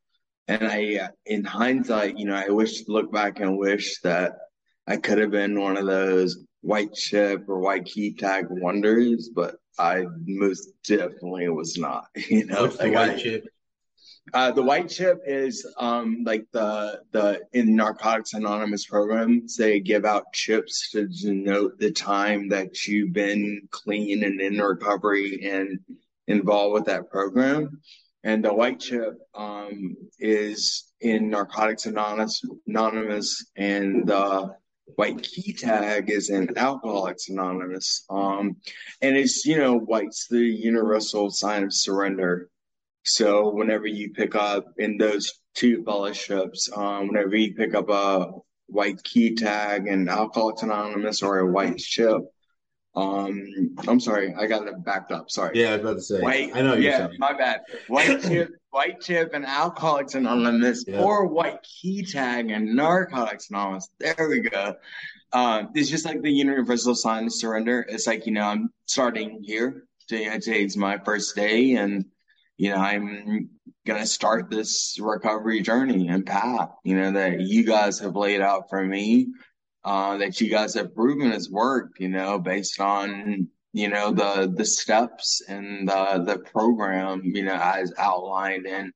And I, in hindsight, you know, I wish to look back and wish that I could have been one of those white chip or white key tag wonders, but I most definitely was not. *laughs* You know, What's the like white I- chip? Uh, the white chip is um like the the in Narcotics Anonymous programs they give out chips to denote the time that you've been clean and in recovery and involved with that program. And the white chip um is in Narcotics Anonymous Anonymous and the white key tag is in Alcoholics Anonymous. Um and it's you know white's the universal sign of surrender. So whenever you pick up in those two fellowships, um, whenever you pick up a white key tag and Alcoholics Anonymous or a white chip, um, I'm sorry, I got it backed up. Sorry. Yeah, I was about to say. White, I know yeah, my bad. White *clears throat* chip, white chip, and Alcoholics Anonymous, Yeah. or white key tag and Narcotics Anonymous. There we go. Um, it's just like the universal sign of surrender. It's like you know, I'm starting here. Today, today's my first day, and you know, I'm gonna start this recovery journey and path. You know that you guys have laid out for me. Uh, that you guys have proven has worked, you know, based on you know the the steps and the the program you know as outlined in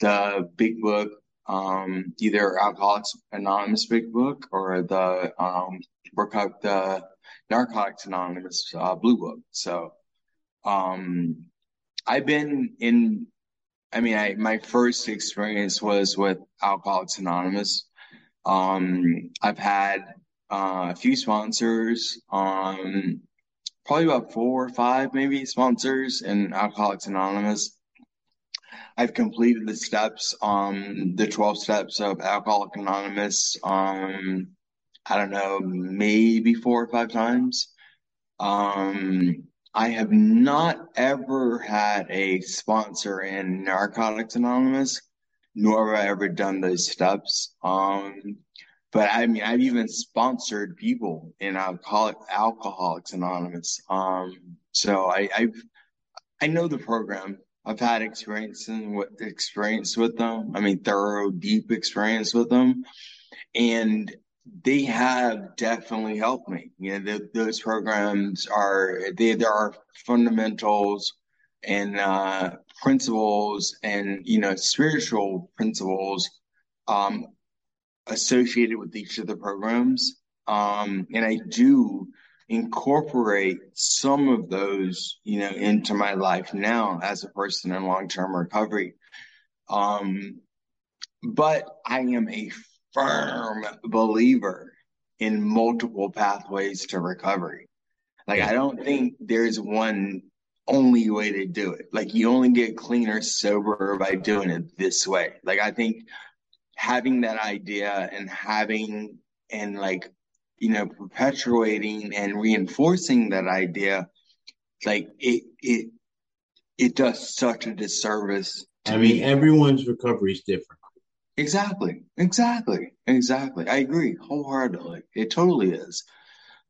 the big book um either alcoholics anonymous big book or the um reco- the narcotics anonymous uh, blue book. So um i've been in i mean i my first experience was with alcoholics anonymous. Um i've had uh, a few sponsors um probably about four or five maybe sponsors in Alcoholics Anonymous. I've completed the steps, um, the 12 steps of Alcoholic Anonymous, um, I don't know, maybe four or five times. Um, I have not ever had a sponsor in Narcotics Anonymous, nor have I ever done those steps. Um, but I mean, I've even sponsored people in Alcoholic Alcoholics Anonymous. Um, so I, I've I know the program. I've had experience in what experience with them. I mean, thorough, deep experience with them, and they have definitely helped me. You know, th those programs are they there are fundamentals and uh, principles and you know spiritual principles um, associated with each of the programs. Um, and I do incorporate some of those, you know, into my life now as a person in long-term recovery. Um, but I am a firm believer in multiple pathways to recovery. Like, I don't think there's one only way to do it. Like, you only get clean or sober by doing it this way. Like, I think having that idea and having and like you know perpetuating and reinforcing that idea like it it it does such a disservice I mean, me. everyone's recovery is different. exactly. Exactly. Exactly. I agree wholeheartedly. It totally is.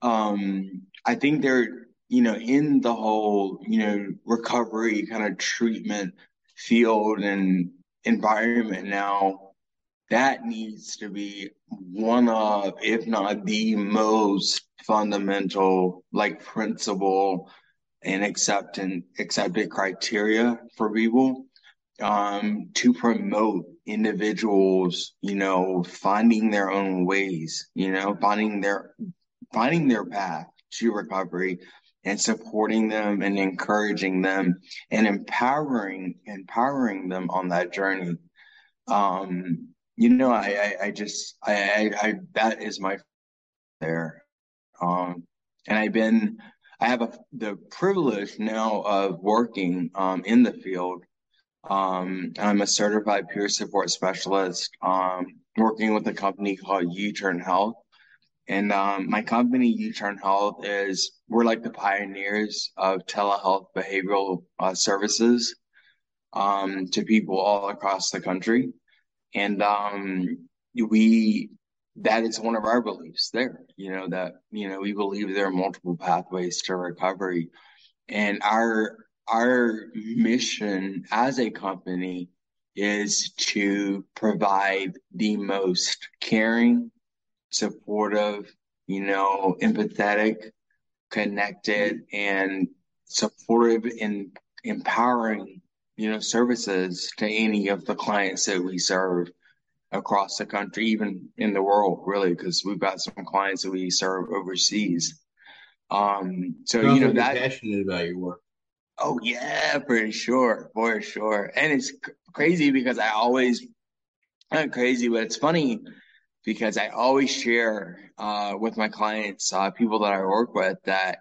Um i think they're you know in the whole you know recovery kind of treatment field and environment now that needs to be one of, if not the most fundamental, like principle and accepted accepted criteria for people um, to promote individuals, you know, finding their own ways, you know, finding their finding their path to recovery and supporting them and encouraging them and empowering empowering them on that journey. Um, you know, I, I, I just, I, I, I, that is my there. Um, and I've been, I have a, the privilege now of working, um, in the field. Um, I'm a certified peer support specialist, um, working with a company called U-Turn Health. And, um, my company, U-Turn Health is, we're like the pioneers of telehealth behavioral, uh, services, um, to people all across the country. And um, we that is one of our beliefs there, you know, that, you know, we believe there are multiple pathways to recovery. And our our mission as a company is to provide the most caring, supportive, you know, empathetic, connected, and supportive and empowering, you know, services to any of the clients that we serve across the country, even in the world, really, because we've got some clients that we serve overseas. Um, so you know that passionate about your work. Oh yeah, for sure, for sure. And it's crazy because I always, not crazy, but it's funny because I always share uh, with my clients, uh, people that I work with, that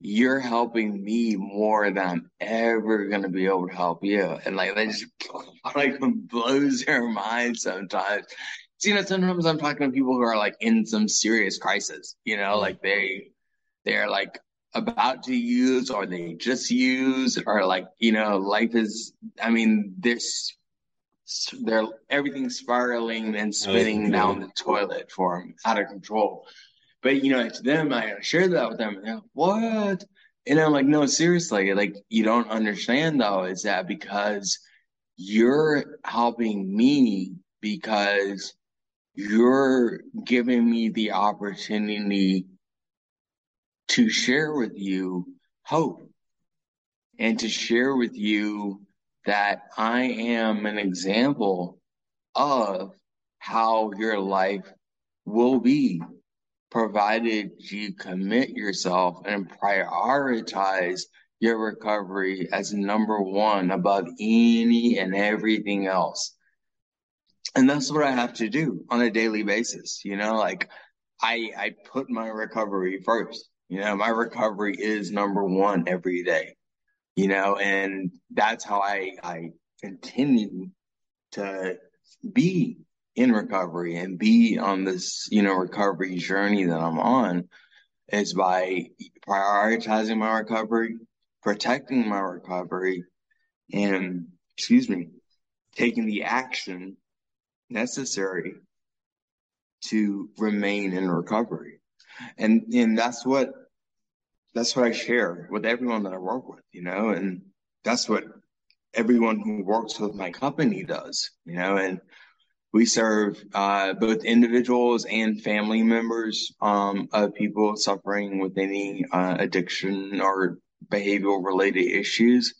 you're helping me more than I'm ever gonna be able to help you. And like that just *laughs* like blows their mind sometimes. So, you know, sometimes I'm talking to people who are like in some serious crisis, you know, mm-hmm. like they they're like about to use or they just use or like, you know, life is I mean, there's they're everything's spiraling and oh, spinning down the toilet for them out of control. But you know, to them, I share that with them. And they're like, what? And I'm like, no, seriously, like you don't understand though, is that because you're helping me because you're giving me the opportunity to share with you hope and to share with you that I am an example of how your life will be provided you commit yourself and prioritize your recovery as number one above any and everything else. And that's what I have to do on a daily basis. You know, like I, I put my recovery first. You know, my recovery is number one every day, you know, and that's how I, I continue to be in recovery and be on this, you know, recovery journey that I'm on is by prioritizing my recovery, protecting my recovery, and excuse me, taking the action necessary to remain in recovery. And and that's what that's what I share with everyone that I work with, you know, and that's what everyone who works with my company does, you know, and we serve uh, both individuals and family members um, of people suffering with any uh, addiction or behavioral related issues.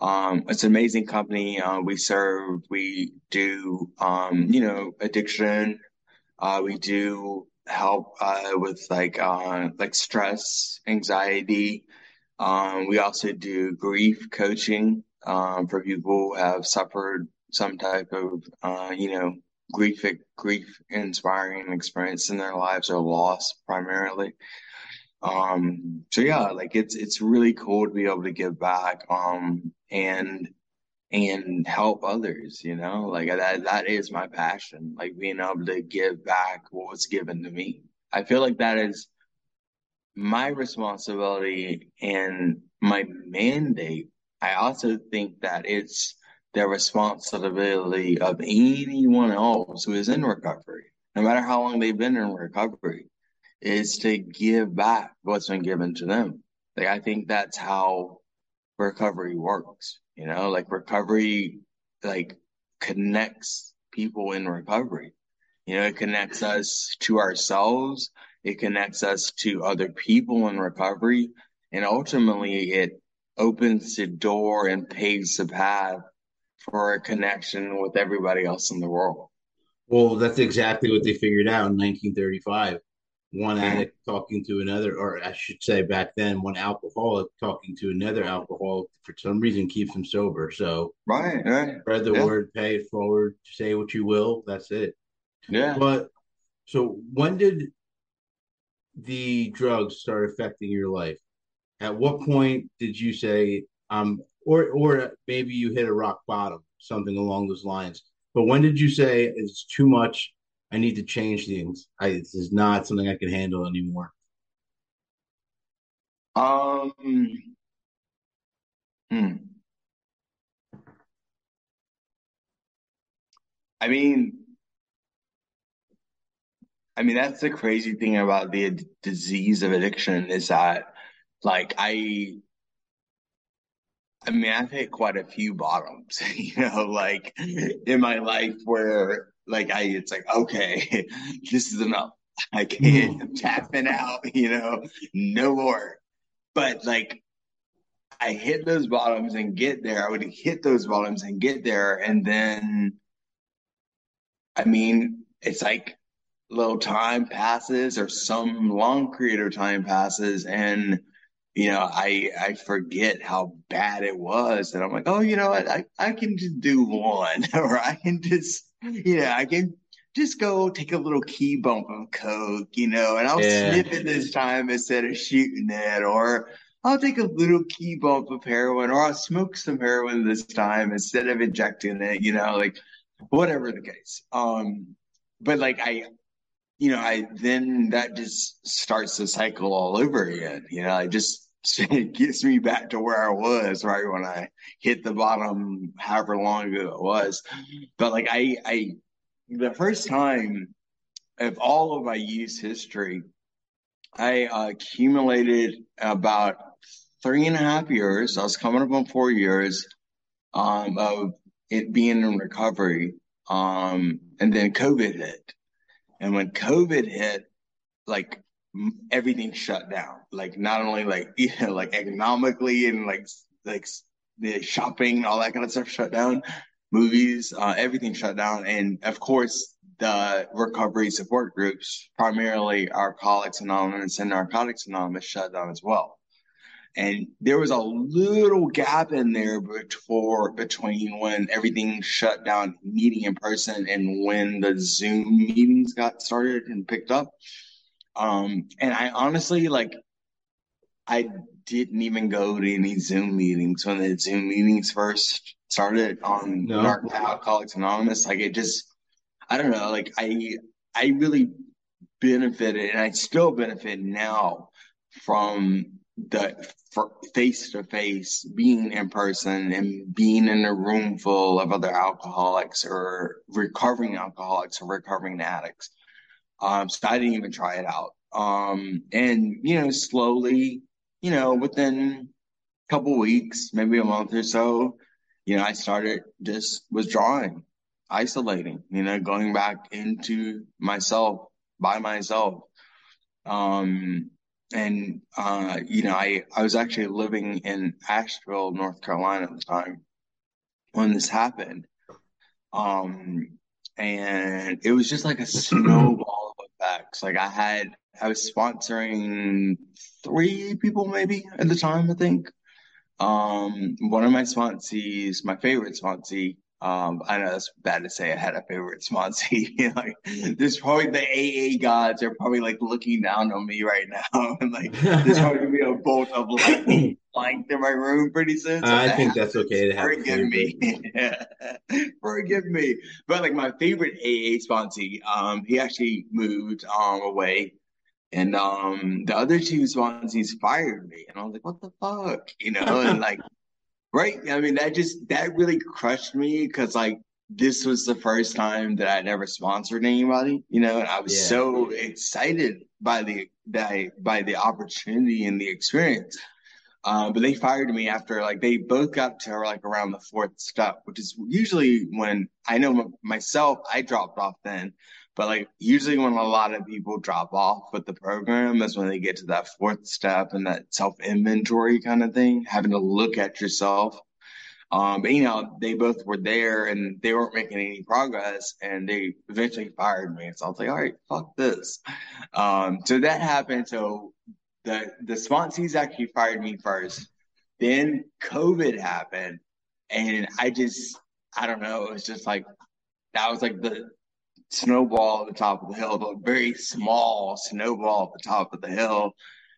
Um, it's an amazing company. Uh, we serve, we do, um, you know, addiction. Uh, we do help uh, with like uh, like stress, anxiety. Um, we also do grief coaching for people who have suffered some type of, uh, you know, grief, grief inspiring experience in their lives or loss primarily. Um, so yeah, like it's, it's really cool to be able to give back, um, and, and help others, you know, like that, that is my passion, like being able to give back what was given to me. I feel like that is my responsibility and my mandate. I also think that it's, the responsibility of anyone else who is in recovery, no matter how long they've been in recovery, is to give back what's been given to them. Like, I think that's how recovery works, you know, like recovery, like connects people in recovery. You know, it connects us to ourselves. It connects us to other people in recovery. And ultimately it opens the door and paves the path for a connection with everybody else in the world. Well, that's exactly what they figured out in 1935. One addict talking to another, or I should say back then, one alcoholic talking to another alcoholic for some reason keeps them sober. So, right, right. Spread the yeah. word, pay it forward, say what you will. That's it. Yeah. But so when did the drugs start affecting your life? At what point did you say, I'm or or maybe you hit a rock bottom, something along those lines. But when did you say it's too much? I need to change things. I, this is not something I can handle anymore. Um. Hmm. I mean, I mean that's the crazy thing about the disease of addiction is that, like, I I mean, I've hit quite a few bottoms, *laughs* you know, like in my life where like I, it's like, okay, *laughs* this is enough. I can't mm-hmm. *laughs* I'm tapping out, you know, no more. But like I hit those bottoms and get there. I would hit those bottoms and get there. And then, I mean, it's like little time passes or some long period of time passes. And, you know, I, I forget how bad it was. And I'm like, oh, you know what? I, I can just do one *laughs* or I can just, you know, I can just go take a little key bump of coke, you know, and I'll yeah. snip it this time instead of shooting it, or I'll take a little key bump of heroin or I'll smoke some heroin this time instead of injecting it, you know, like whatever the case. Um, but like I, you know, I then that just starts the cycle all over again. You know, it just *laughs* it gets me back to where I was right when I hit the bottom, however long ago it was. But like I, I, the first time of all of my use history, I uh, accumulated about three and a half years. I was coming up on four years um, of it being in recovery. Um, and then COVID hit. And when COVID hit, like everything shut down. Like not only like *laughs* you know, like economically and like like the shopping, all that kind of stuff shut down. Movies, uh, everything shut down, and of course the recovery support groups, primarily Alcoholics Anonymous and Narcotics Anonymous, shut down as well. And there was a little gap in there before between when everything shut down meeting in person and when the Zoom meetings got started and picked up. Um, and I honestly like I didn't even go to any Zoom meetings when the Zoom meetings first started on no. Alcoholics Anonymous. Like it just I don't know, like I I really benefited and I still benefit now from the face to face, being in person and being in a room full of other alcoholics or recovering alcoholics or recovering addicts. Um, so I didn't even try it out. Um, and you know, slowly, you know, within a couple weeks, maybe a month or so, you know, I started just withdrawing, isolating, you know, going back into myself by myself. Um, and uh, you know, I I was actually living in Asheville, North Carolina at the time when this happened. Um, and it was just like a snowball of effects. Like I had, I was sponsoring three people maybe at the time, I think. Um, one of my sponsees, my favorite sponsee, um, I know that's bad to say I had a favorite sponsee. *laughs* like, there's probably the AA gods are probably like looking down on me right now, *laughs* and like there's probably gonna be a bolt of lightning flying through my room pretty soon. So I think that's okay to have. Forgive me, *laughs* forgive me. But like my favorite AA sponsee, um, he actually moved um away, and um the other two sponsees fired me, and I was like, what the fuck, you know, and like Right. I mean, that just that really crushed me because like this was the first time that I'd ever sponsored anybody, you know, and I was yeah. so excited by the that by the opportunity and the experience. Um, but they fired me after like they both got to like around the fourth step, which is usually when I know myself I dropped off then, but like usually when a lot of people drop off with the program is when they get to that fourth step and that self inventory kind of thing, having to look at yourself. Um, but you know, they both were there and they weren't making any progress and they eventually fired me. So I was like, all right, fuck this. Um, so that happened. So the, the sponsees actually fired me first. Then COVID happened and I just, I don't know, it was just like, that was like the, snowball at the top of the hill, a very small snowball at the top of the hill.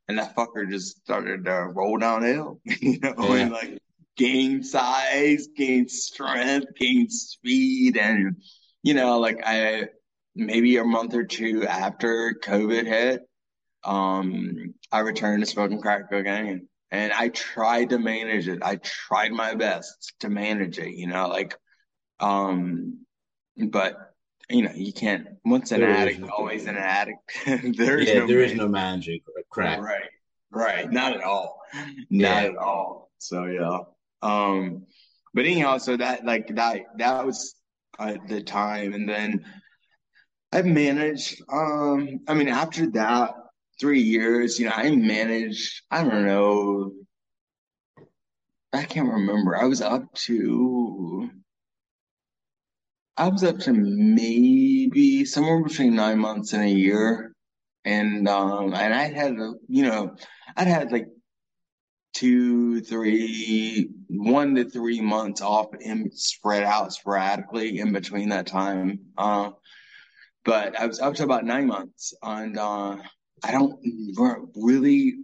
And that fucker just started to roll downhill, *laughs* you know, yeah. and like gain size, gain strength, gain speed. And, you know, like I, maybe a month or two after COVID hit, um, I returned to smoking crack cocaine and I tried to manage it. I tried my best to manage it, you know, like, um, but you know, you can't. Once an there addict, no, always an addict. *laughs* there is yeah, no there magic. is no magic crack. Right, right, not at all, not yeah. at all. So yeah, um, but anyhow, so that like that that was uh, the time, and then I've managed, um, I mean, after that three years, you know, I managed, I don't know, I can't remember. I was up to, I was up to maybe somewhere between nine months and a year. And, um, and I had, you know, I'd had like two, three, one to three months off and spread out sporadically in between that time. Uh, but I was up to about nine months, and uh, I don't really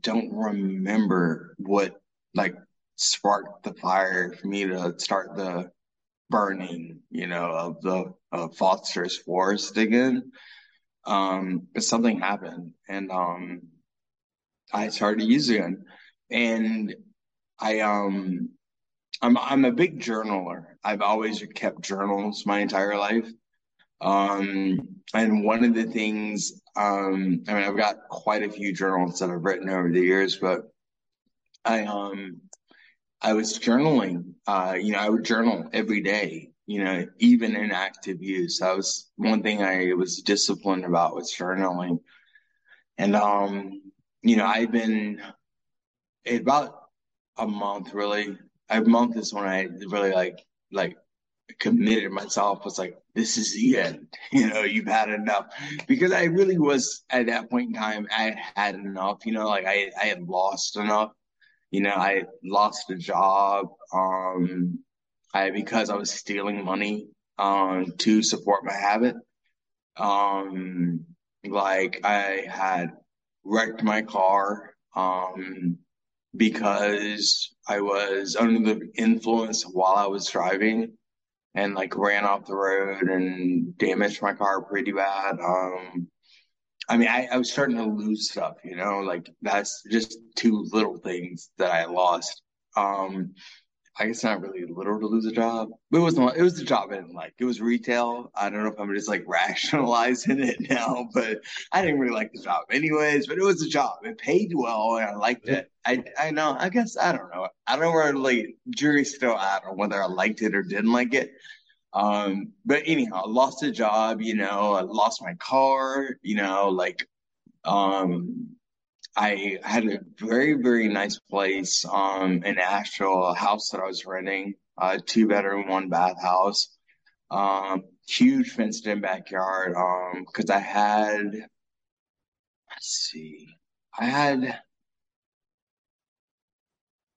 don't remember what like sparked the fire for me to start the burning, you know, of the of phosphorus forest again. Um, but something happened, and um, I started using it, and I um, I'm I'm a big journaler. I've always kept journals my entire life. Um, and one of the things, um, I mean, I've got quite a few journals that I've written over the years, but I, um, I was journaling, uh, you know, I would journal every day, you know, even in active use. That was one thing I was disciplined about was journaling. And, um, you know, I've been about a month really. A month is when I really like, like committed myself was like, this is the end. *laughs* You know, you've had enough. Because I really was at that point in time, I had enough, you know, like I, I had lost enough. You know, I lost a job, um, I because I was stealing money um to support my habit. Um like I had wrecked my car um because I was under the influence while I was driving and like ran off the road and damaged my car pretty bad. Um, I mean, I, I was starting to lose stuff, you know, like that's just two little things that I lost. Um, I guess not really little to lose a job, but it was it was the job I didn't like. It was retail. I don't know if I'm just like *laughs* rationalizing it now, but I didn't really like the job anyways. But it was a job. It paid well, and I liked it. I I know. I guess I don't know. I don't know where like jury's still out on whether I liked it or didn't like it. Um, but anyhow, I lost a job. You know, I lost my car. You know, like um I had a very, very nice place um, in Asheville, a house that I was renting, a two bedroom, one bath house. Um, huge fenced in backyard. Um, cause I had, let's see, I had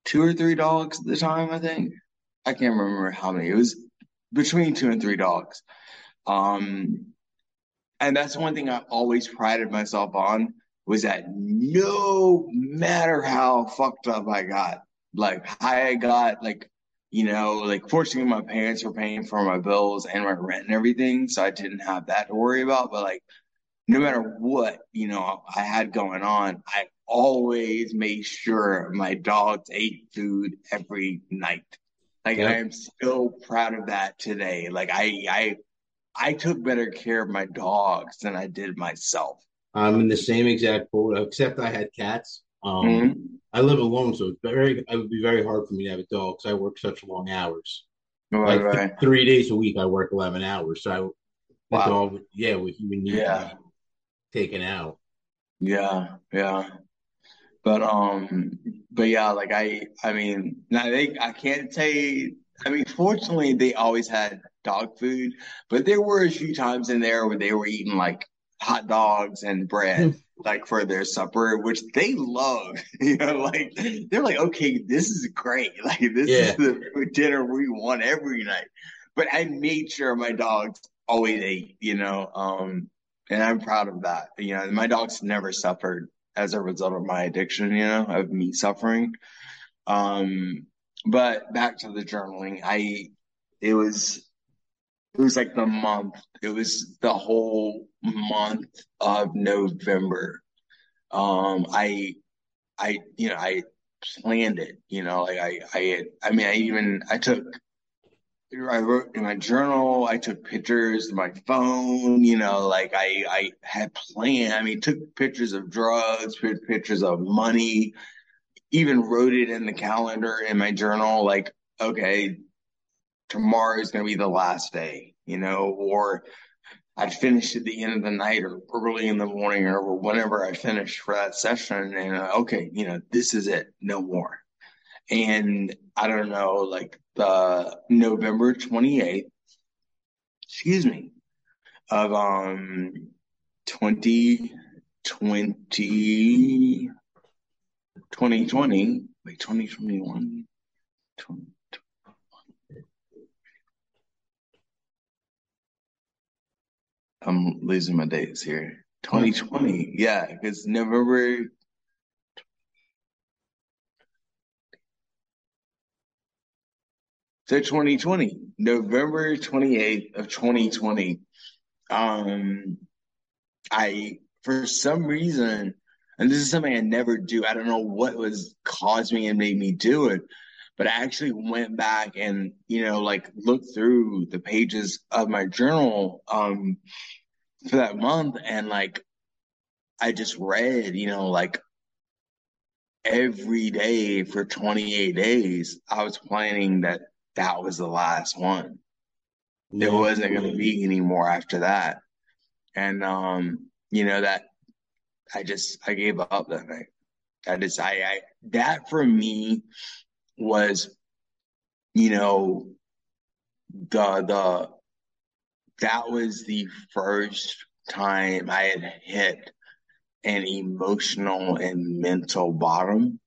two or three dogs at the time, I think. I can't remember how many. It was between two and three dogs. Um, and that's one thing I always prided myself on was that no matter how fucked up I got, like high I got, like, you know, like fortunately my parents were paying for my bills and my rent and everything. So I didn't have that to worry about. But like, no matter what, you know, I had going on, I always made sure my dogs ate food every night. Like yep. I am so proud of that today. Like I, I, I took better care of my dogs than I did myself. I'm in the same exact boat, except I had cats. Um, mm-hmm. I live alone, so it's very. It would be very hard for me to have a dog because I work such long hours. Right, like right. Th- three days a week, I work eleven hours. So I, the dog, yeah, would he would need yeah. taken out. Yeah, yeah. But um, but yeah, like I, I mean, now they, I can't say. I mean, fortunately, they always had dog food, but there were a few times in there where they were eating like hot dogs and bread hmm. like for their supper, which they love. *laughs* You know, like they're like, okay, this is great. *laughs* Like this yeah. is the dinner we want every night. But I made sure my dogs always ate, you know, um, and I'm proud of that. You know, my dogs never suffered as a result of my addiction, you know, of me suffering. Um, but back to the journaling, I, it was it was like the month. It was the whole month of November. Um, I, I, you know, I planned it. You know, like I, I, had, I mean, I even I took. I wrote in my journal. I took pictures of my phone. You know, like I, I had planned. I mean, took pictures of drugs, pictures of money. Even wrote it in the calendar in my journal. Like, okay, tomorrow is going to be the last day, you know, or I'd finish at the end of the night or early in the morning or whenever I finished for that session. And uh, okay, you know, this is it, no more. And I don't know, like the November 28th, excuse me, of um 2020, 2020, wait, 2021, 20, I'm losing my dates here. 2020, yeah, because November. So 2020, November 28th of 2020. Um, I for some reason, and this is something I never do. I don't know what was caused me and made me do it, but I actually went back and you know like looked through the pages of my journal um for that month and like I just read, you know, like every day for 28 days, I was planning that that was the last one. There wasn't going to be any more after that. And, um, you know, that I just, I gave up that night. I just, I, I, that for me was, you know, the, the, that was the first time I had hit an emotional and mental bottom.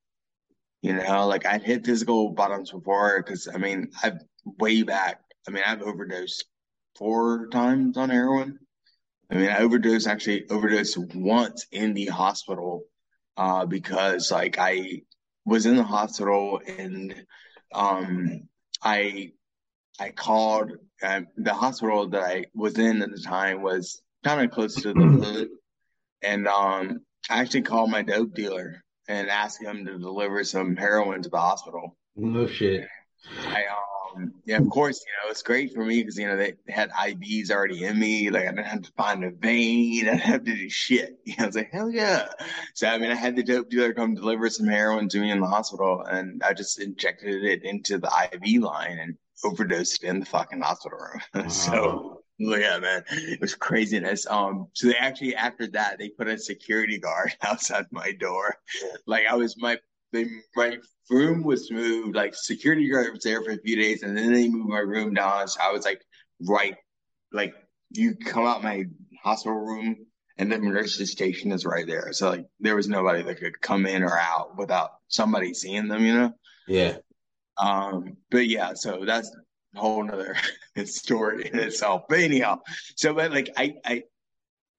You know, like I'd hit physical bottoms before because I mean, I've way back, I mean, I've overdosed four times on heroin. I mean, I overdosed actually overdosed once in the hospital uh, because like I was in the hospital and um, I I called uh, the hospital that I was in at the time was kind of close to the *clears throat* hood. And um, I actually called my dope dealer and asked him to deliver some heroin to the hospital. No shit. I um yeah, of course, you know, it's great for me because you know they had IVs already in me. Like I didn't have to find a vein, I didn't have to do shit. *laughs* You know, I was like, hell yeah. So I mean I had the dope dealer come deliver some heroin to me in the hospital and I just injected it into the IV line and overdosed in the fucking hospital room. *laughs* Wow. so yeah, man, it was craziness. Um, so they actually after that they put a security guard *laughs* outside my door. Like I was my they, my room was moved. Like security guard was there for a few days, and then they moved my room down. So I was like right, like you come out my hospital room, and the nurse's station is right there. So like there was nobody that could come in or out without somebody seeing them. You know? Yeah. Um, but yeah, so that's whole nother *laughs* story in itself. But anyhow, so but like I I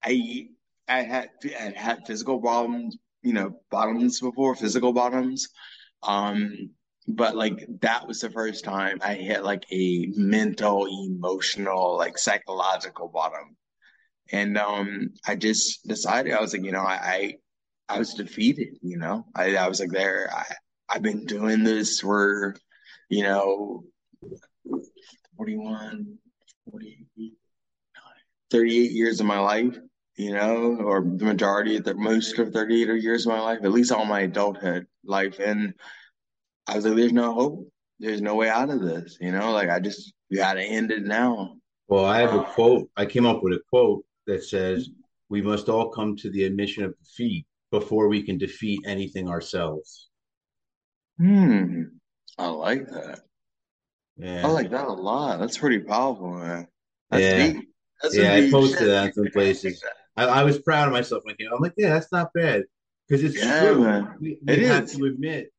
I I had I had physical problems, you know, bottoms before, physical bottoms. Um, but like that was the first time I hit like a mental, emotional, like psychological bottom. And um I just decided I was like, you know, I I, I was defeated, you know. I, I was like there, I I've been doing this for, you know, 41, 48, 38 years of my life, you know, or the majority of the most of 38 years of my life, at least all my adulthood life. And I was like, there's no hope. There's no way out of this, you know, like I just you got to end it now. Well, I have a quote. I came up with a quote that says, We must all come to the admission of defeat before we can defeat anything ourselves. Hmm. I like that. Yeah. I like that a lot. That's pretty powerful, man. That's yeah. Deep. That's yeah, I posted shit. that in some places. I, I, was proud of myself when I came. I'm like, yeah, that's not bad because it's yeah, true. Man. We, we it have is. to admit,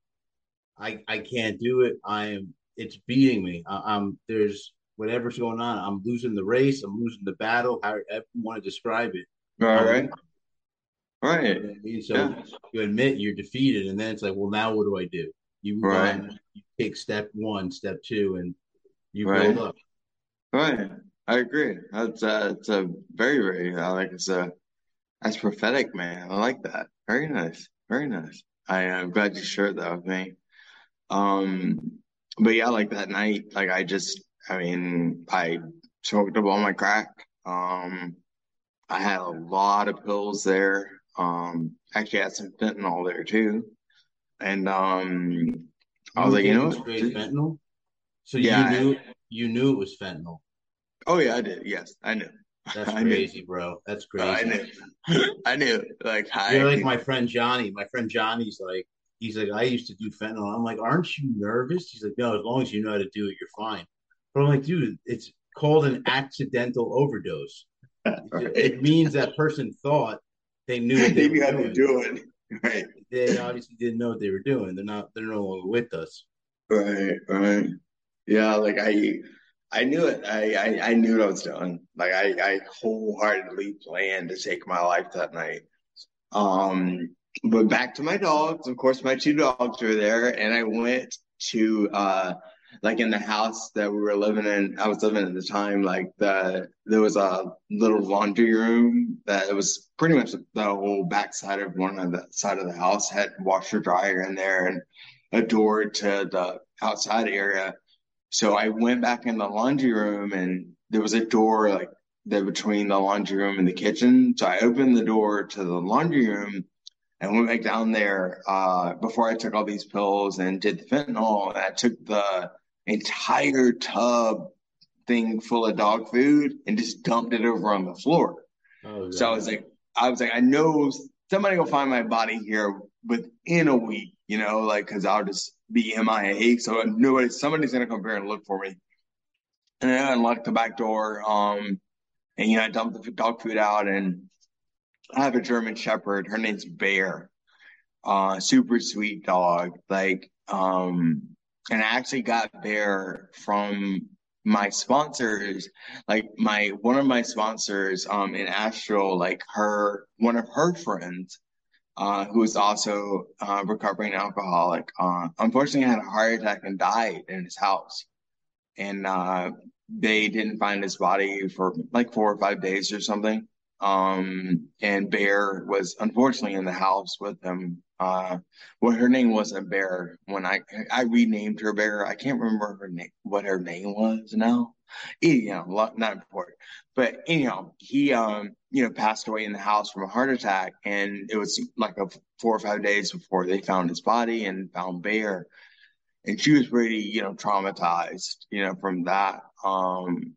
I I can't do it. I am. It's beating me. I, am there's whatever's going on. I'm losing the race. I'm losing the battle. However you want to describe it. All um, right. Right. You know So yeah. you admit you're defeated, and then it's like, well, now what do I do? You right. you take step one, step two, and you right. build up. Right. I agree. That's it's a very, very I like it's a that's prophetic, man. I like that. Very nice. Very nice. I am glad you shared that with me. Um, but yeah, like that night, like I just, I mean, I choked up all my crack. Um, I had a lot of pills there. Um, actually I had some fentanyl there too. And um, I was like, you know, straight fentanyl. So yeah, you knew you knew it was fentanyl. Oh yeah, I did. Yes, I knew. *laughs* That's crazy, bro. That's crazy. I knew. *laughs* I knew. Like you're like my friend Johnny. My friend Johnny's like he's like I used to do fentanyl. I'm like, aren't you nervous? He's like, no, as long as you know how to do it, you're fine. But I'm like, dude, it's called an accidental overdose. right. *laughs* It means that person thought they knew what they, they knew how to do it. Right. They obviously didn't know what they were doing. They're not. They're no longer with us. Right. Right. Yeah. Like I. I knew it. I, I, I knew what I was doing. Like I, I wholeheartedly planned to take my life that night. Um, but back to my dogs. Of course, my two dogs were there, and I went to uh, like in the house that we were living in, I was living at the time, like the there was a little laundry room that was pretty much the whole back side of one of the side of the house had washer dryer in there and a door to the outside area. So I went back in the laundry room and there was a door like there between the laundry room and the kitchen. So I opened the door to the laundry room and went back down there uh, before I took all these pills and did the fentanyl. I took the entire tub thing full of dog food and just dumped it over on the floor. Oh, so I was like, I was like, I know somebody will find my body here within a week, you know, like because I'll just be MIA. So nobody, somebody's gonna come here and look for me. And then I unlocked the back door, um, and you know, I dumped the dog food out, and I have a German Shepherd. Her name's Bear. Uh, super sweet dog. Like, um, and I actually got there from my sponsors, like my one of my sponsors um in Astro, like her one of her friends, uh, who is also uh, recovering alcoholic, uh, unfortunately had a heart attack and died in his house, and uh, they didn't find his body for like four or five days or something. Um, and Bear was unfortunately in the house with them. Uh, well, her name wasn't Bear when I I renamed her Bear. I can't remember her name, what her name was now. Know, not important. But anyhow, he um you know passed away in the house from a heart attack, and it was like a four or five days before they found his body and found Bear, and she was pretty you know traumatized you know from that. Um,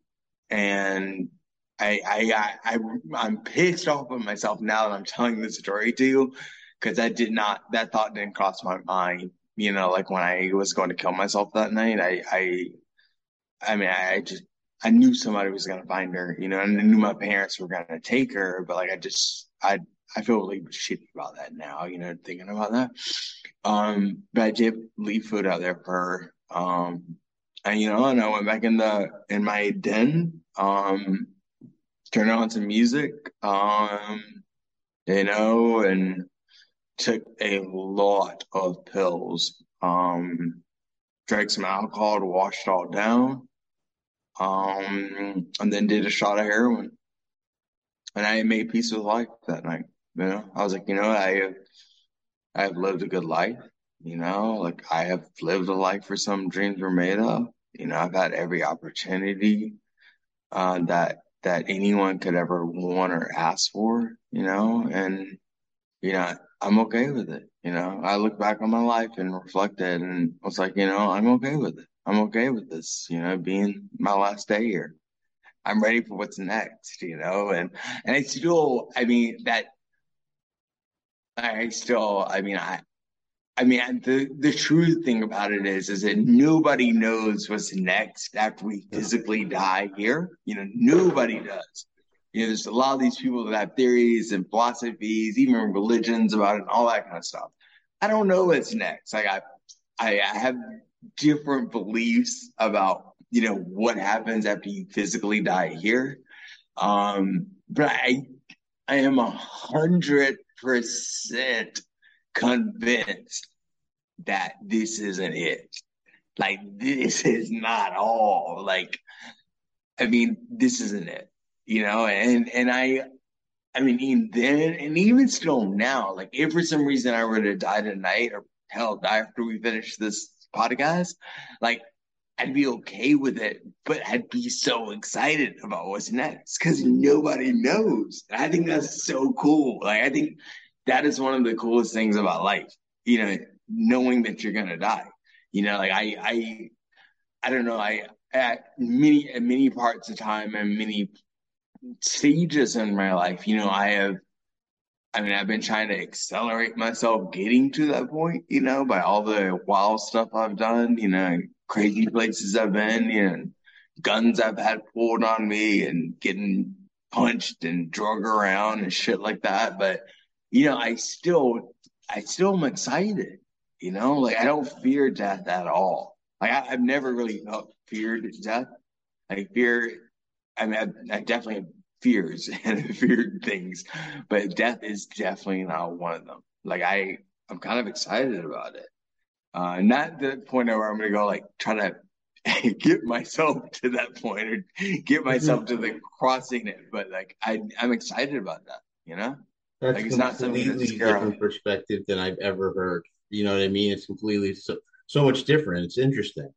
and I, I, I, I, am pissed off at myself now that I'm telling this story to you because I did not, that thought didn't cross my mind. You know, like when I was going to kill myself that night, I, I, I mean, I just, I knew somebody was going to find her, you know, and I knew my parents were going to take her, but like, I just, I, I feel really shitty about that now, you know, thinking about that. Um, but I did leave food out there for her. Um, and you know, and I went back in the, in my den, um, turned on some music, um, you know, and took a lot of pills. Um, drank some alcohol to wash it all down. Um, and then did a shot of heroin. And I made peace with life that night. You know, I was like, you know, I have, I have lived a good life. You know, like I have lived a life for some dreams were made of. You know, I've had every opportunity uh, that that anyone could ever want or ask for, you know, and, you know, I'm okay with it. You know, I look back on my life and reflect reflected and was like, you know, I'm okay with it. I'm okay with this, you know, being my last day here. I'm ready for what's next, you know, and, and I still, I mean, that, I still, I mean, I, I mean, the the true thing about it is, is that nobody knows what's next after we physically die here. You know, nobody does. You know, there's a lot of these people that have theories and philosophies, even religions about it, and all that kind of stuff. I don't know what's next. Like I, I, I have different beliefs about you know what happens after you physically die here. Um, but I, I am a hundred percent convinced that this isn't it. Like this is not all. Like, I mean, this isn't it. You know, and and I, I mean, even then, and even still now, like if for some reason I were to die tonight, or hell, die after we finish this podcast, like I'd be okay with it, but I'd be so excited about what's next because nobody knows. I think that's so cool. Like I think that is one of the coolest things about life. You know, knowing that you're gonna die. You know, like I I I don't know, I at many at many parts of time and many stages in my life. You know, I have, I mean, I've been trying to accelerate myself getting to that point, you know, by all the wild stuff I've done, you know, crazy places I've been, you know, guns I've had pulled on me and getting punched and drug around and shit like that. But, you know, I still, I still am excited, you know, like I don't fear death at all. Like I, have never really felt feared death. I fear, I mean, I, I definitely have fears *laughs* and feared things, but death is definitely not one of them. Like I, I'm kind of excited about it. Uh, not the point where I'm going to go like try to *laughs* get myself to that point or get mm-hmm. myself to the crossing it. But like I, I'm excited about that. You know, that's like it's not that's different perspective than I've ever heard. You know what I mean? It's completely so so much different. It's interesting.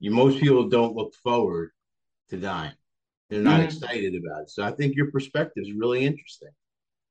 You most people don't look forward to dying. They're not mm-hmm. excited about it. So I think your perspective is really interesting.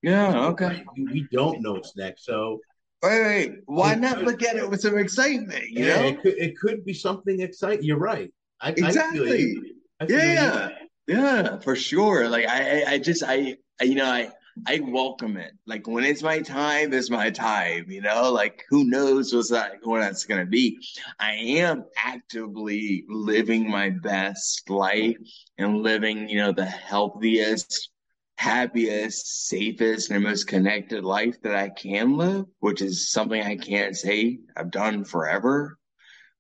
Yeah. Okay. We, we don't know what's next, so Wait, wait. Why not could, look at it with some excitement? You yeah, know, it could, it could be something exciting. You're right. I, exactly. I yeah, yeah, for sure. Like I, I just, I, I, you know, I, I welcome it. Like when it's my time, it's my time. You know, like who knows what's that what that's gonna be. I am actively living my best life and living, you know, the healthiest, happiest, safest, and most connected life that I can live, which is something I can't say I've done forever.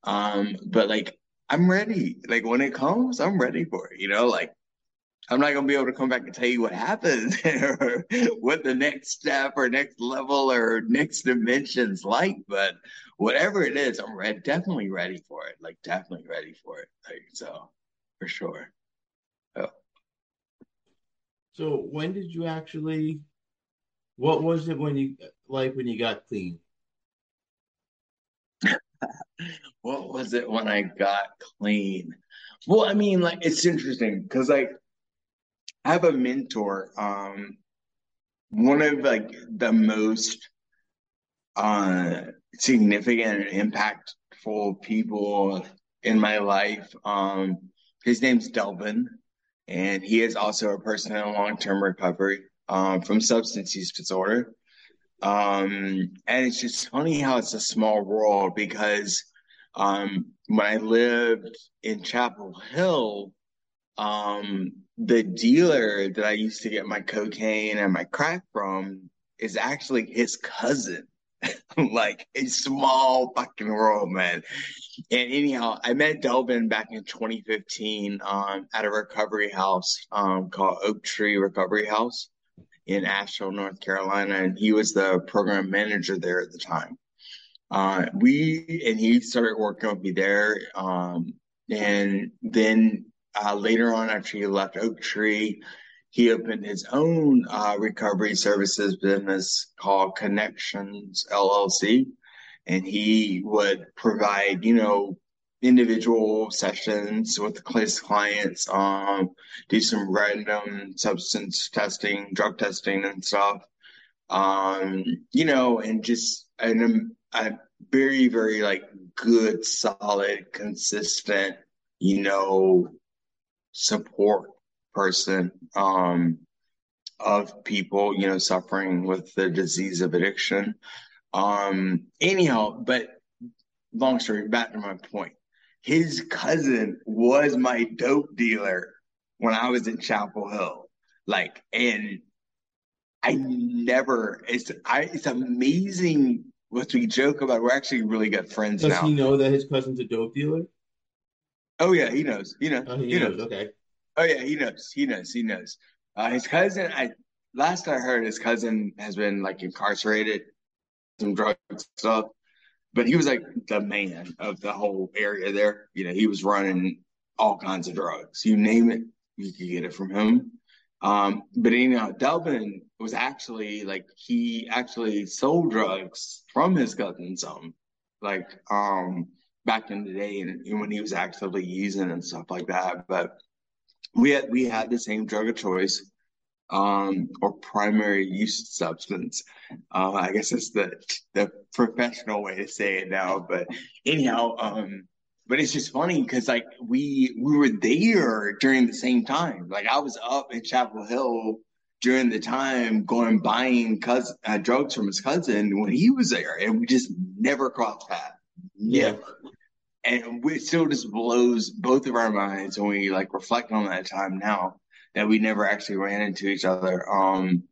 Um, but like I'm ready. Like when it comes, I'm ready for it. You know, like I'm not gonna be able to come back and tell you what happened *laughs* or what the next step or next level or next dimension's like, but whatever it is, I'm ready, definitely ready for it. Like definitely ready for it. Like so, for sure. So when did you actually? What was it when you like when you got clean? *laughs* what was it when I got clean? Well, I mean, like it's interesting because like I have a mentor. Um, one of like the most uh significant and impactful people in my life. Um, his name's Delvin and he is also a person in long-term recovery um, from substance use disorder. Um, and it's just funny how it's a small world because um, when I lived in Chapel Hill, um, the dealer that I used to get my cocaine and my crack from is actually his cousin. *laughs* like a small fucking world, man. And anyhow, I met Delvin back in 2015 um, at a recovery house um, called Oak Tree Recovery House in Asheville, North Carolina, and he was the program manager there at the time. Uh, we and he started working with me there, um, and then uh, later on, after he left Oak Tree, he opened his own uh, recovery services business called Connections LLC. And he would provide, you know, individual sessions with his clients, um, do some random substance testing, drug testing, and stuff. Um, you know, and just an, a very, very like good, solid, consistent, you know, support person um, of people, you know, suffering with the disease of addiction. Um, anyhow, but long story, back to my point. His cousin was my dope dealer when I was in Chapel Hill. Like, and I never, it's, I, it's amazing what we joke about. We're actually really good friends Does now. Does he know that his cousin's a dope dealer? Oh yeah, he knows. You know, oh, he, he knows. knows. Okay. Oh yeah, he knows. He knows. He knows. Uh, his cousin, I last I heard, his cousin has been like incarcerated, some drug stuff, but he was like the man of the whole area there. You know, he was running all kinds of drugs. You name it, you could get it from him. Um, but you know, Delvin was actually like he actually sold drugs from his cousin some, like um back in the day and, and when he was actively using and stuff like that. But we had we had the same drug of choice um, or primary use substance. Uh, I guess that's the the professional way to say it now. But anyhow, um, but it's just funny because like we we were there during the same time. Like I was up in Chapel Hill during the time going buying cousin, uh, drugs from his cousin when he was there, and we just never crossed paths. Never. Yeah. And it still just blows both of our minds when we like reflect on that time now that we never actually ran into each other. Um,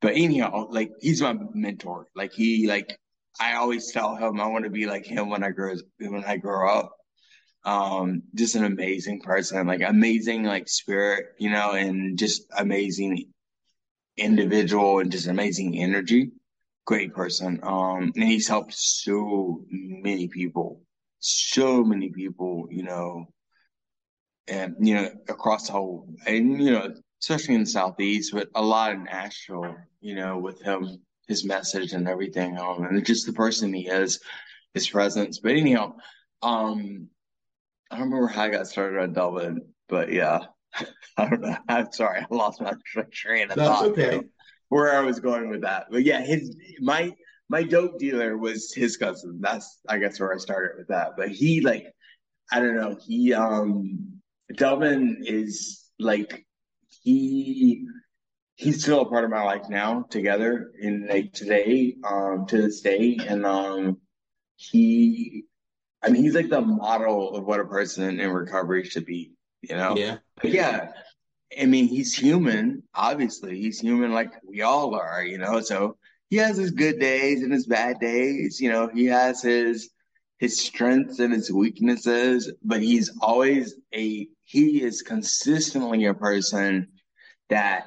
but anyhow, like he's my mentor. Like he like I always tell him I want to be like him when I grow when I grow up um just an amazing person like amazing like spirit you know and just amazing individual and just amazing energy great person um and he's helped so many people so many people you know and you know across the whole and you know especially in the southeast but a lot in Asheville you know with him his message and everything um and just the person he is his presence but anyhow um I don't remember how I got started on Delvin, but yeah, *laughs* I don't know. I'm sorry, I lost my train of That's thought. okay. Where I was going with that, but yeah, his my my dope dealer was his cousin. That's I guess where I started with that. But he like, I don't know. He um, Delvin is like he he's still a part of my life now together in like today um to this day and um he I mean, he's like the model of what a person in recovery should be, you know? Yeah. But yeah. I mean, he's human, obviously. He's human like we all are, you know? So he has his good days and his bad days, you know, he has his his strengths and his weaknesses, but he's always a he is consistently a person that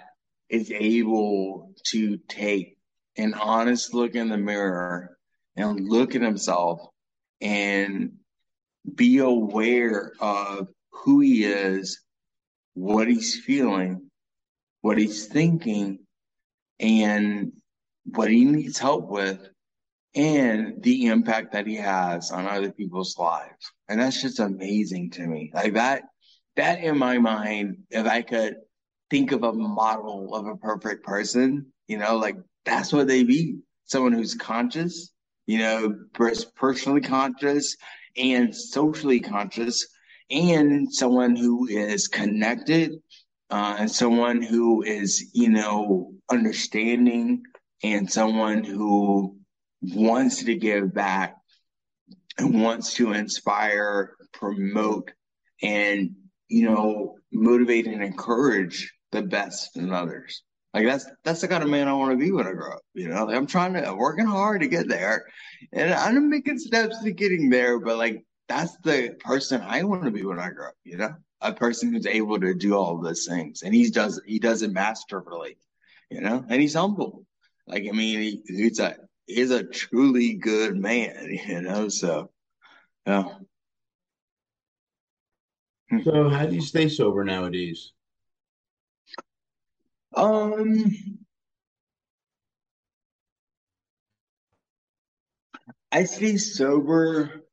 is able to take an honest look in the mirror and look at himself and be aware of who he is, what he's feeling, what he's thinking, and what he needs help with, and the impact that he has on other people's lives. And that's just amazing to me. Like that, that in my mind, if I could think of a model of a perfect person, you know, like that's what they be. Someone who's conscious, you know, personally conscious and socially conscious, and someone who is connected, uh, and someone who is, you know, understanding, and someone who wants to give back and wants to inspire, promote, and, you know, motivate and encourage the best in others. Like that's that's the kind of man I want to be when I grow up. You know, like I'm trying to I'm working hard to get there, and I'm making steps to getting there. But like that's the person I want to be when I grow up. You know, a person who's able to do all those things, and he does he does it masterfully. You know, and he's humble. Like I mean, he, he's a he's a truly good man. *laughs* You know, so yeah. So how do you stay sober nowadays? Um, I stay sober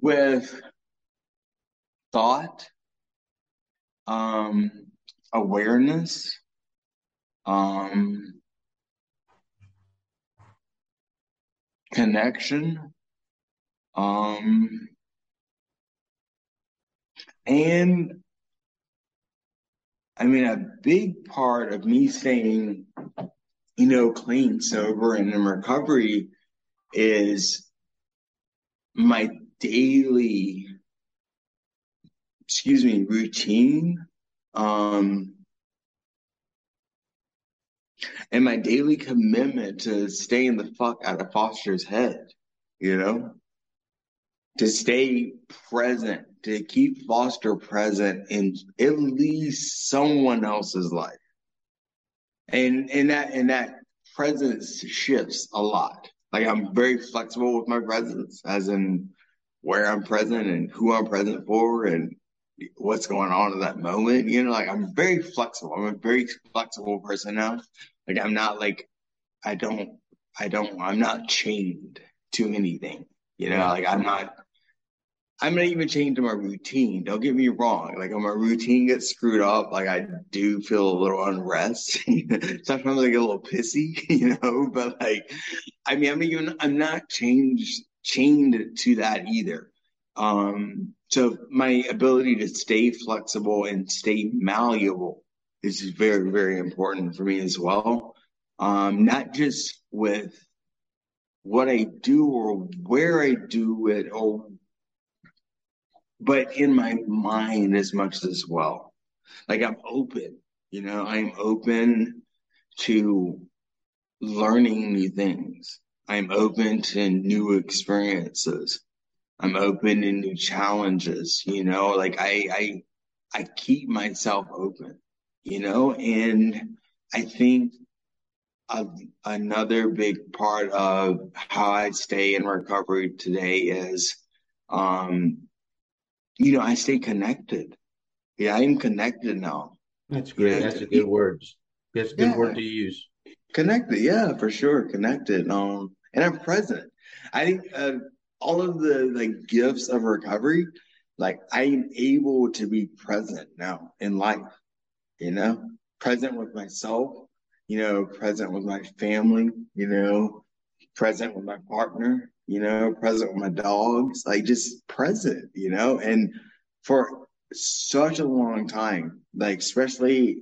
with thought, um, awareness, um, connection, um, and I mean, a big part of me staying, you know, clean, sober, and in recovery is my daily, excuse me, routine. Um, and my daily commitment to staying the fuck out of Foster's head, you know, to stay present to keep Foster present in at least someone else's life. And and that and that presence shifts a lot. Like I'm very flexible with my presence, as in where I'm present and who I'm present for and what's going on in that moment. You know, like I'm very flexible. I'm a very flexible person now. Like I'm not like I don't I don't I'm not chained to anything. You know, like I'm not I'm not even chained to my routine. Don't get me wrong. Like when my routine gets screwed up, like I do feel a little unrest. *laughs* Sometimes I get a little pissy, *laughs* you know. But like, I mean, I'm even I'm not changed chained to that either. Um, So my ability to stay flexible and stay malleable is very, very important for me as well. Um, not just with what I do or where I do it or but in my mind as much as well. Like I'm open, you know, I'm open to learning new things. I'm open to new experiences. I'm open to new challenges, you know, like I I I keep myself open, you know, and I think a, another big part of how I stay in recovery today is um you know, I stay connected. Yeah, I'm connected now. That's great. That's a good word. That's a good yeah. word to use. Connected, yeah, for sure. Connected. Um, and I'm present. I think uh, all of the like gifts of recovery, like I'm able to be present now in life. You know, present with myself. You know, present with my family. You know, present with my partner you know, present with my dogs, like just present, you know, and for such a long time, like especially,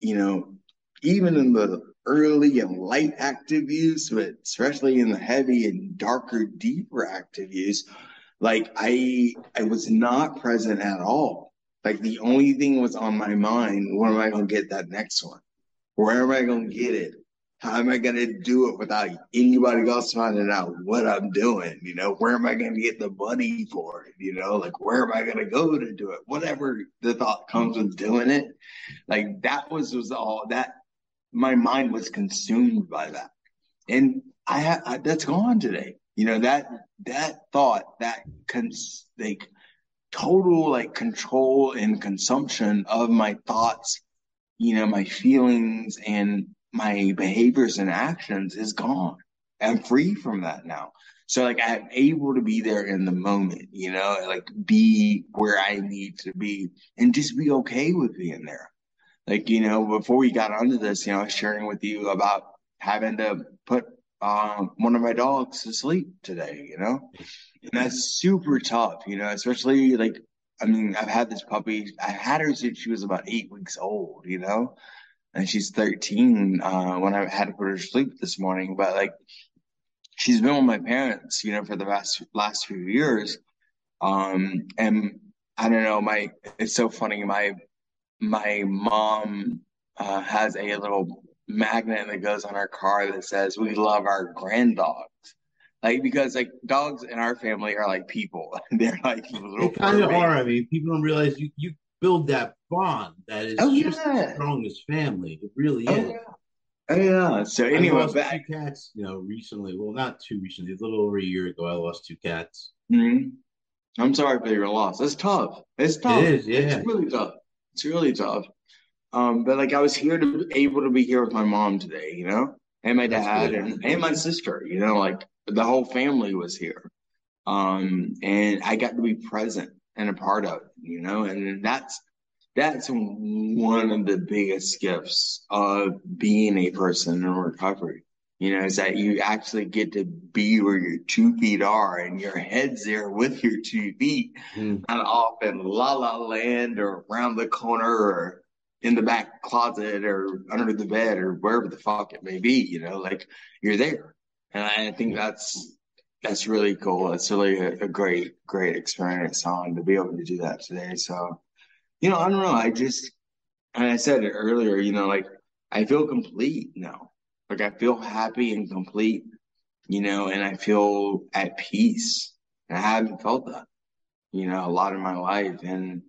you know, even in the early and light active use, but especially in the heavy and darker, deeper active use, like I I was not present at all. Like the only thing was on my mind, where am I gonna get that next one? Where am I gonna get it? How am I to do it without anybody else finding out what I'm doing? You know, where am I to get the money for it? You know, like where am I to go to do it? Whatever the thought comes with doing it, like that was was all that. My mind was consumed by that, and I, have that's gone today. You know that that thought that cons like total like control and consumption of my thoughts you know my feelings and my behaviors and actions is gone. I'm free from that now. So like I'm able to be there in the moment, you know, like be where I need to be and just be okay with being there. Like, you know, before we got onto this, you know, I was sharing with you about having to put um, one of my dogs to sleep today, you know, and that's super tough, you know, especially like, I mean, I've had this puppy, I had her since she was about eight weeks old, you know, and she's 13 uh, when I had to put her to sleep this morning. But like, she's been with my parents, you know, for the last last few years. Um, and I don't know, my it's so funny. My my mom uh, has a little magnet that goes on our car that says "We love our grand dogs." Like because like dogs in our family are like people. *laughs* They're like little. They kind of are. I mean, people don't realize you you build that bond that is oh, just yeah. as strong as family. It really oh, is. Yeah. Oh, yeah. So anyway, I lost back. two cats, you know, recently. Well, not too recently. A little over a year ago, I lost two cats. Mm-hmm. I'm sorry for your loss. It's tough. It's tough. It is. Yeah. It's really tough. It's really tough. Um, but like I was here to able to be here with my mom today, you know, and my dad and, and my sister, you know, like the whole family was here. Um, and I got to be present and a part of it, you know, and that's that's one of the biggest gifts of being a person in recovery. You know, is that you actually get to be where your two feet are and your head's there with your two feet, mm. not off in la la land or around the corner or in the back closet or under the bed or wherever the fuck it may be. You know, like you're there, and I think that's that's really cool. It's really a, a great, great experience on to be able to do that today. So you know, I don't know. I just, and I said it earlier, you know, like I feel complete now. Like I feel happy and complete, you know, and I feel at peace. And I haven't felt that, you know, a lot of my life. And,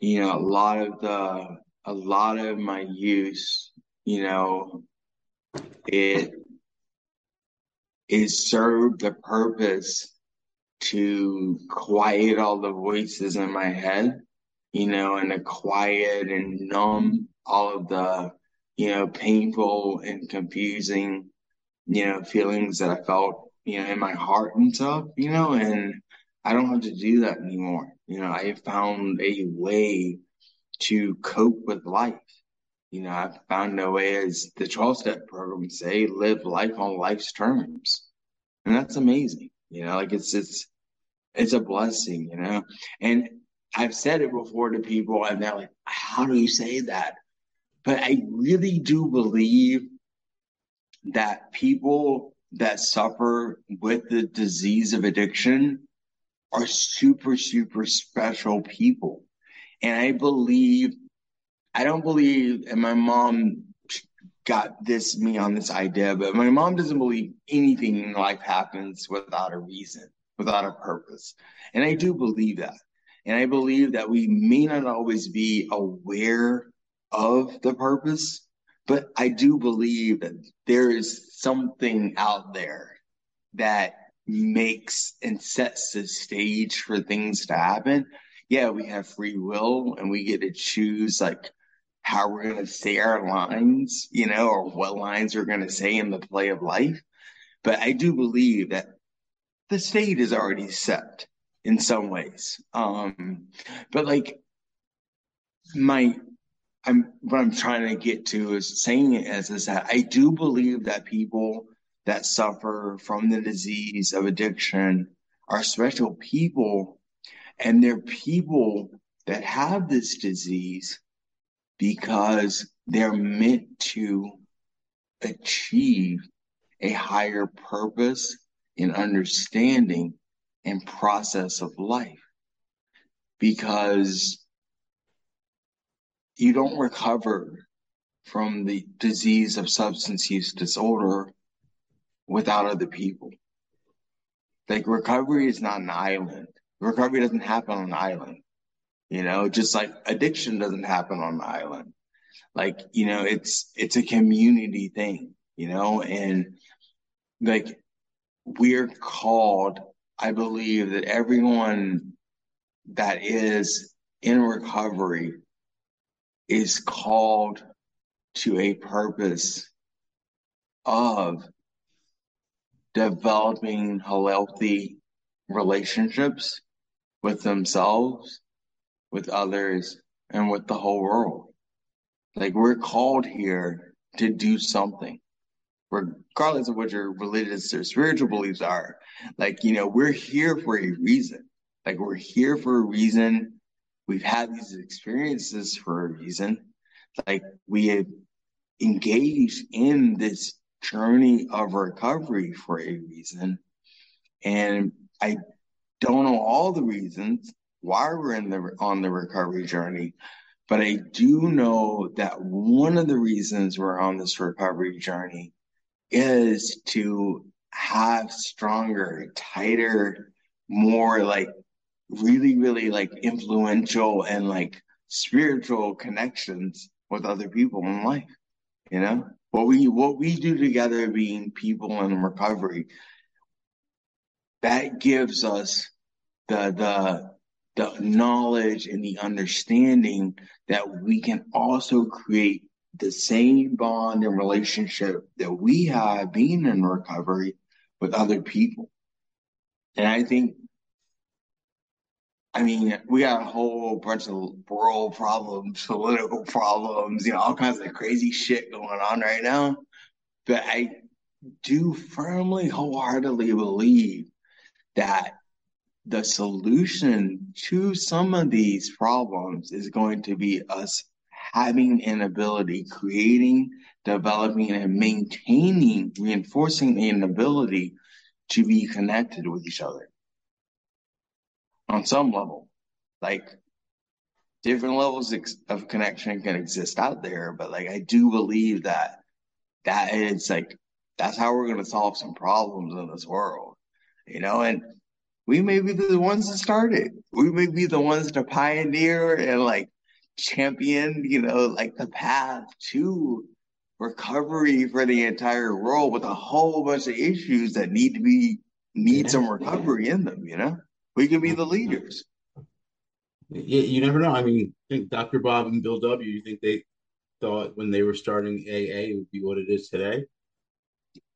you know, a lot of the, a lot of my use, you know, it is served the purpose to quiet all the voices in my head you know, and to quiet and numb all of the, you know, painful and confusing, you know, feelings that I felt, you know, in my heart and stuff, you know, and I don't have to do that anymore. You know, I found a way to cope with life. You know, I've found a way, as the 12 step program say, live life on life's terms. And that's amazing. You know, like it's, it's, it's a blessing, you know. And I've said it before to people, and they're like, "How do you say that?" But I really do believe that people that suffer with the disease of addiction are super, super special people. And I believe, I don't believe, and my mom got this me on this idea, but my mom doesn't believe anything in life happens without a reason, without a purpose. And I do believe that. And I believe that we may not always be aware of the purpose, but I do believe that there is something out there that makes and sets the stage for things to happen. Yeah, we have free will and we get to choose like how we're going to say our lines, you know, or what lines we're going to say in the play of life. But I do believe that the stage is already set in some ways. Um, but like my, I'm what I'm trying to get to is saying it as is that I do believe that people that suffer from the disease of addiction are special people, and they're people that have this disease because they're meant to achieve a higher purpose in understanding and process of life because you don't recover from the disease of substance use disorder without other people. Like recovery is not an island. Recovery doesn't happen on an island. You know, just like addiction doesn't happen on an island. Like, you know, it's it's a community thing, you know, and like we're called, I believe that everyone that is in recovery is called to a purpose of developing healthy relationships with themselves, with others, and with the whole world. Like we're called here to do something, regardless of what your religious or spiritual beliefs are. Like, you know, we're here for a reason. Like we're here for a reason. We've had these experiences for a reason. Like we have engaged in this journey of recovery for a reason. And I don't know all the reasons why we're in the on the recovery journey, but I do know that one of the reasons we're on this recovery journey is to have stronger, tighter, more like really, really like influential and like spiritual connections with other people in life, you know? what we what we do together being people in recovery that gives us the the the knowledge and the understanding that we can also create the same bond and relationship that we have being in recovery with other people. And I think I mean, we got a whole bunch of world problems, political problems, you know, all kinds of crazy shit going on right now. But I do firmly, wholeheartedly believe that the solution to some of these problems is going to be us having an ability, creating, developing, and maintaining, reinforcing an ability to be connected with each other on some level. Like different levels of connection can exist out there, but like I do believe that that is like that's how we're going to solve some problems in this world, you know. And we may be the ones that started. We may be the ones to pioneer and like champion, you know, like the path to recovery for the entire world with a whole bunch of issues that need to be need some recovery in them, you know. We could be the leaders. Yeah, you never know. I mean, I think Dr. Bob and Bill W. You think they thought when they were starting AA it would be what it is today?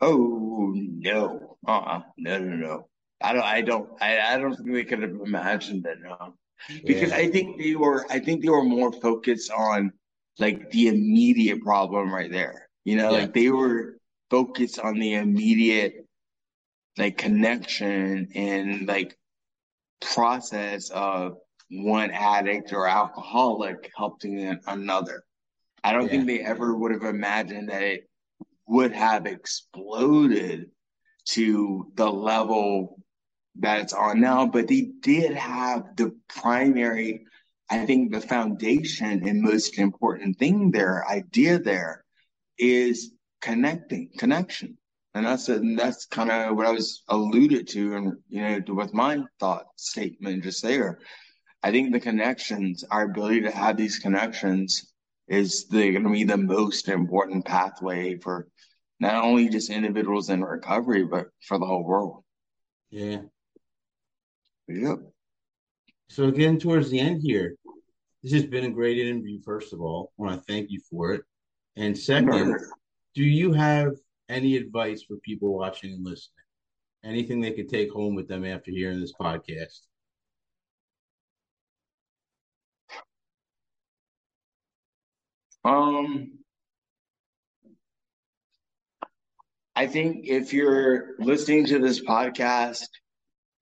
Oh no, uh, uh no, no, no. I don't, I don't, I, I don't think they could have imagined it. No, because yeah. I think they were, I think they were more focused on like the immediate problem right there. You know, yeah. like they were focused on the immediate like connection and like process of one addict or alcoholic helping another. I don't yeah. think they ever would have imagined that it would have exploded to the level that it's on now, but they did have the primary, I think the foundation and most important thing there, idea there is connecting, connection. And that's a, that's kind of what I was alluded to, and you know, with my thought statement just there. I think the connections, our ability to have these connections, is going to be the most important pathway for not only just individuals in recovery, but for the whole world. Yeah. Yep. So again, towards the end here, this has been a great interview. First of all, I want to thank you for it. And second, do you have any advice for people watching and listening? Anything they could take home with them after hearing this podcast? Um, I think if you're listening to this podcast,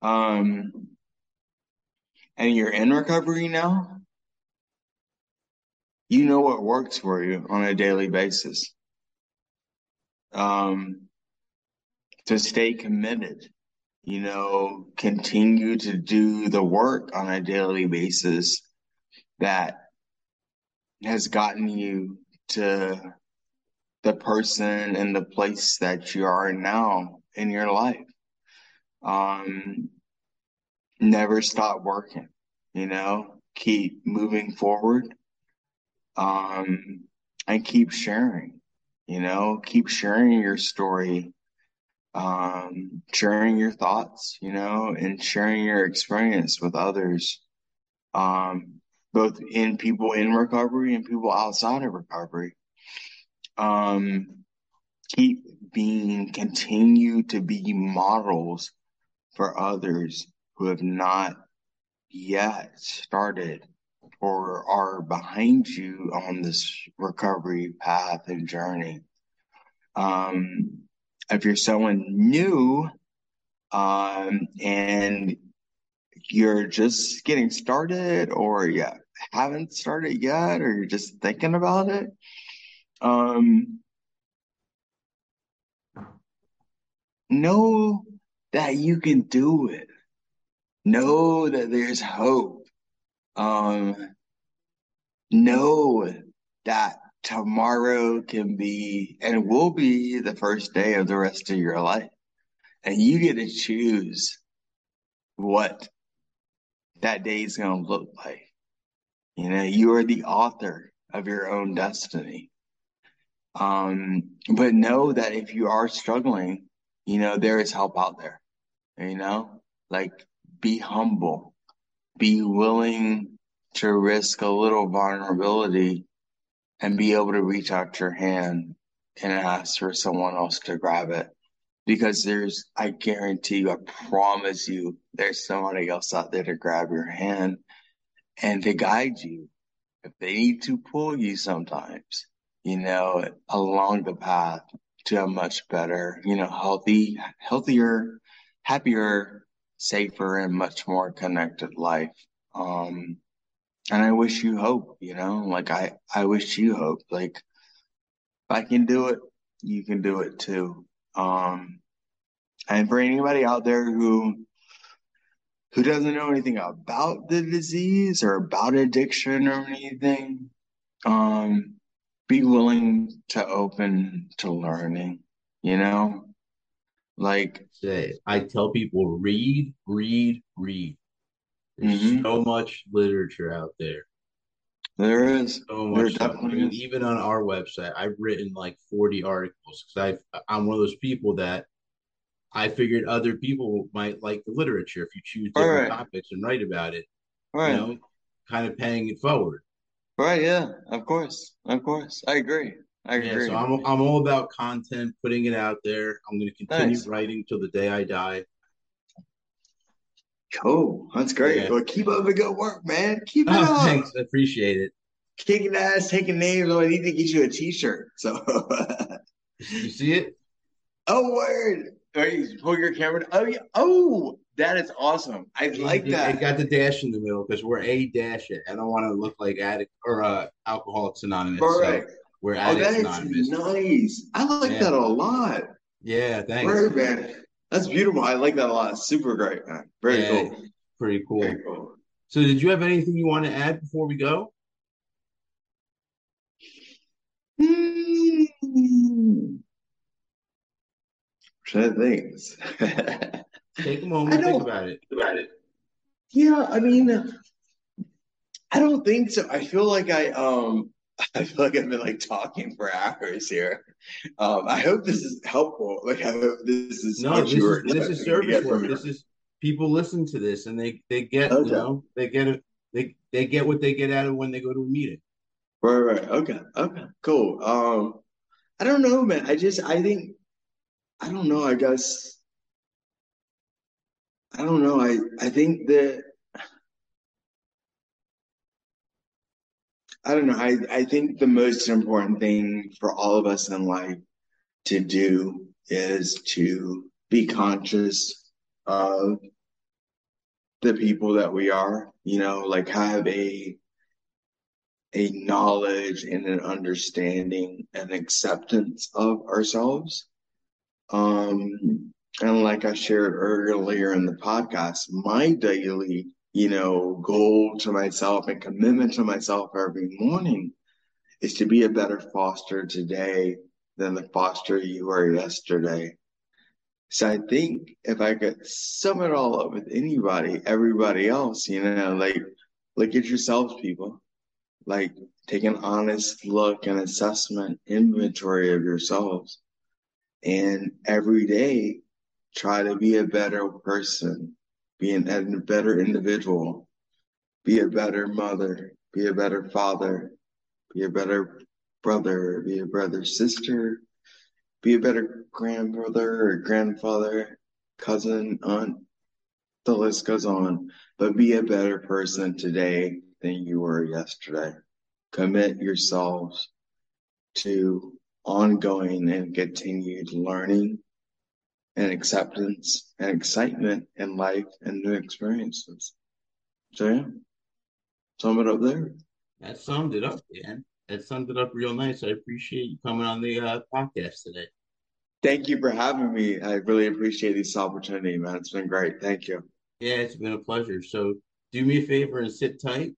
um, and you're in recovery now, you know what works for you on a daily basis um, to stay committed, you know, continue to do the work on a daily basis that has gotten you to the person and the place that you are now in your life. Um, never stop working, you know, keep moving forward, um, and keep sharing you know keep sharing your story um, sharing your thoughts you know and sharing your experience with others um, both in people in recovery and people outside of recovery. Um, keep being continue to be models for others who have not yet started or are behind you on this recovery path and journey. Um, if you're someone new um, and you're just getting started or you haven't started yet or you're just thinking about it, um, know that you can do it. Know that there's hope um, know that tomorrow can be and will be the first day of the rest of your life. And you get to choose what that day is going to look like. You know, you are the author of your own destiny. Um, but know that if you are struggling, you know, there is help out there. You know, like be humble be willing to risk a little vulnerability and be able to reach out your hand and ask for someone else to grab it. Because there's, I guarantee you, I promise you, there's somebody else out there to grab your hand and to guide you. If they need to pull you sometimes, you know, along the path to a much better, you know, healthy, healthier, happier, safer and much more connected life. Um, and I wish you hope, you know, like I, I wish you hope, like if I can do it, you can do it too. Um, and for anybody out there who, who doesn't know anything about the disease or about addiction or anything, um, be willing to open to learning, you know, like say, I tell people read, read, read. There's mm-hmm. so much literature out there. There is. So much. There I even on our website, I've written like 40 articles because I I'm one of those people that I figured other people might like the literature if you choose different right. topics and write about it. Right. You know, kind of paying it forward. Right. Yeah. Of course. Of course. I agree. I agree. Yeah, so I'm I'm all about content, putting it out there. I'm going to continue nice. writing till the day I die. Cool. That's great. Yeah. Well, keep up the good work, man. Keep it oh, up. Thanks. I appreciate it. Kicking ass, taking names. Oh, I need to get you a T-shirt. So you see it? *laughs* Oh, word. Right, pull your camera. Oh, yeah. Oh, That is awesome. I like it, that. It got the dash in the middle because we're a dash it. I don't want to look like addict or uh, alcoholics anonymous. All right. So we're Oh, addicts that is nice. I like Yeah. that a lot. Yeah, thanks. Right, man. That's beautiful. I like that a lot. Super great, man. Very Yeah. cool. Pretty cool. Very cool. So, did you have anything you want to add before we go? Hmm. Trying to think. *laughs* Take a *laughs* moment, think about it. about it. Yeah, I mean, I don't think so. I feel like I um *laughs* I feel like I've been like talking for hours here. Um, I hope this is helpful. Like I hope this is No, this is this is service work. This is people listen to this and they they get Okay. you know they get it they they get what they get out of when they go to a meeting. Right, right. Okay, okay, cool. Um, I don't know, man. I just I think I don't know. I guess I don't know. I I think that I don't know. I I think the most important thing for all of us in life to do is to be conscious of the people that we are, you know, like have a a knowledge and an understanding and acceptance of ourselves. Um, and like I shared earlier in the podcast, my daily, you know, goal to myself and commitment to myself every morning is to be a better foster today than the foster you were yesterday. So I think if I could sum it all up with anybody, everybody else, you know, like look at yourselves, people. Like take an honest look and assessment, inventory of yourselves. And every day try to be a better person, be an, a better individual, be a better mother, be a better father, be a better brother, be a brother, sister, be a better grandbrother or grandfather, cousin, aunt. The list goes on. But be a better person today than you were yesterday. Commit yourselves to ongoing and continued learning and acceptance and excitement in life and new experiences. So yeah, sum it up there. That summed it up, Dan. That summed it up real nice. I appreciate you coming on the uh, podcast today. Thank you for having me. I really appreciate this opportunity, man. It's been great. Thank you. Yeah, it's been a pleasure. So do me a favor and sit tight.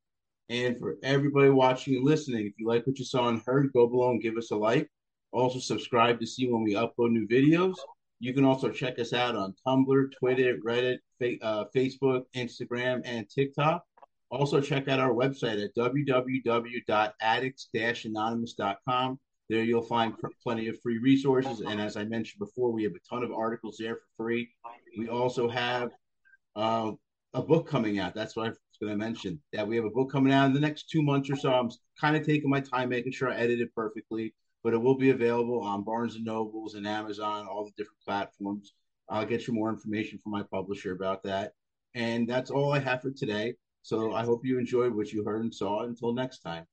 And for everybody watching and listening, if you like what you saw and heard, go below and give us a like. Also, subscribe to see when we upload new videos. You can also check us out on Tumblr, Twitter, Reddit, fa- uh, Facebook, Instagram, and TikTok. Also, check out our website at www.addicts-anonymous.com. There you'll find plenty of free resources. And as I mentioned before, we have a ton of articles there for free. We also have uh, a book coming out. That's what I was going to mention. That we have a book coming out in the next two months or so. I'm kind of taking my time making sure I edit it perfectly, but it will be available on Barnes and Nobles and Amazon, all the different platforms. I'll get you more information from my publisher about that. And that's all I have for today. So I hope you enjoyed what you heard and saw. Until next time.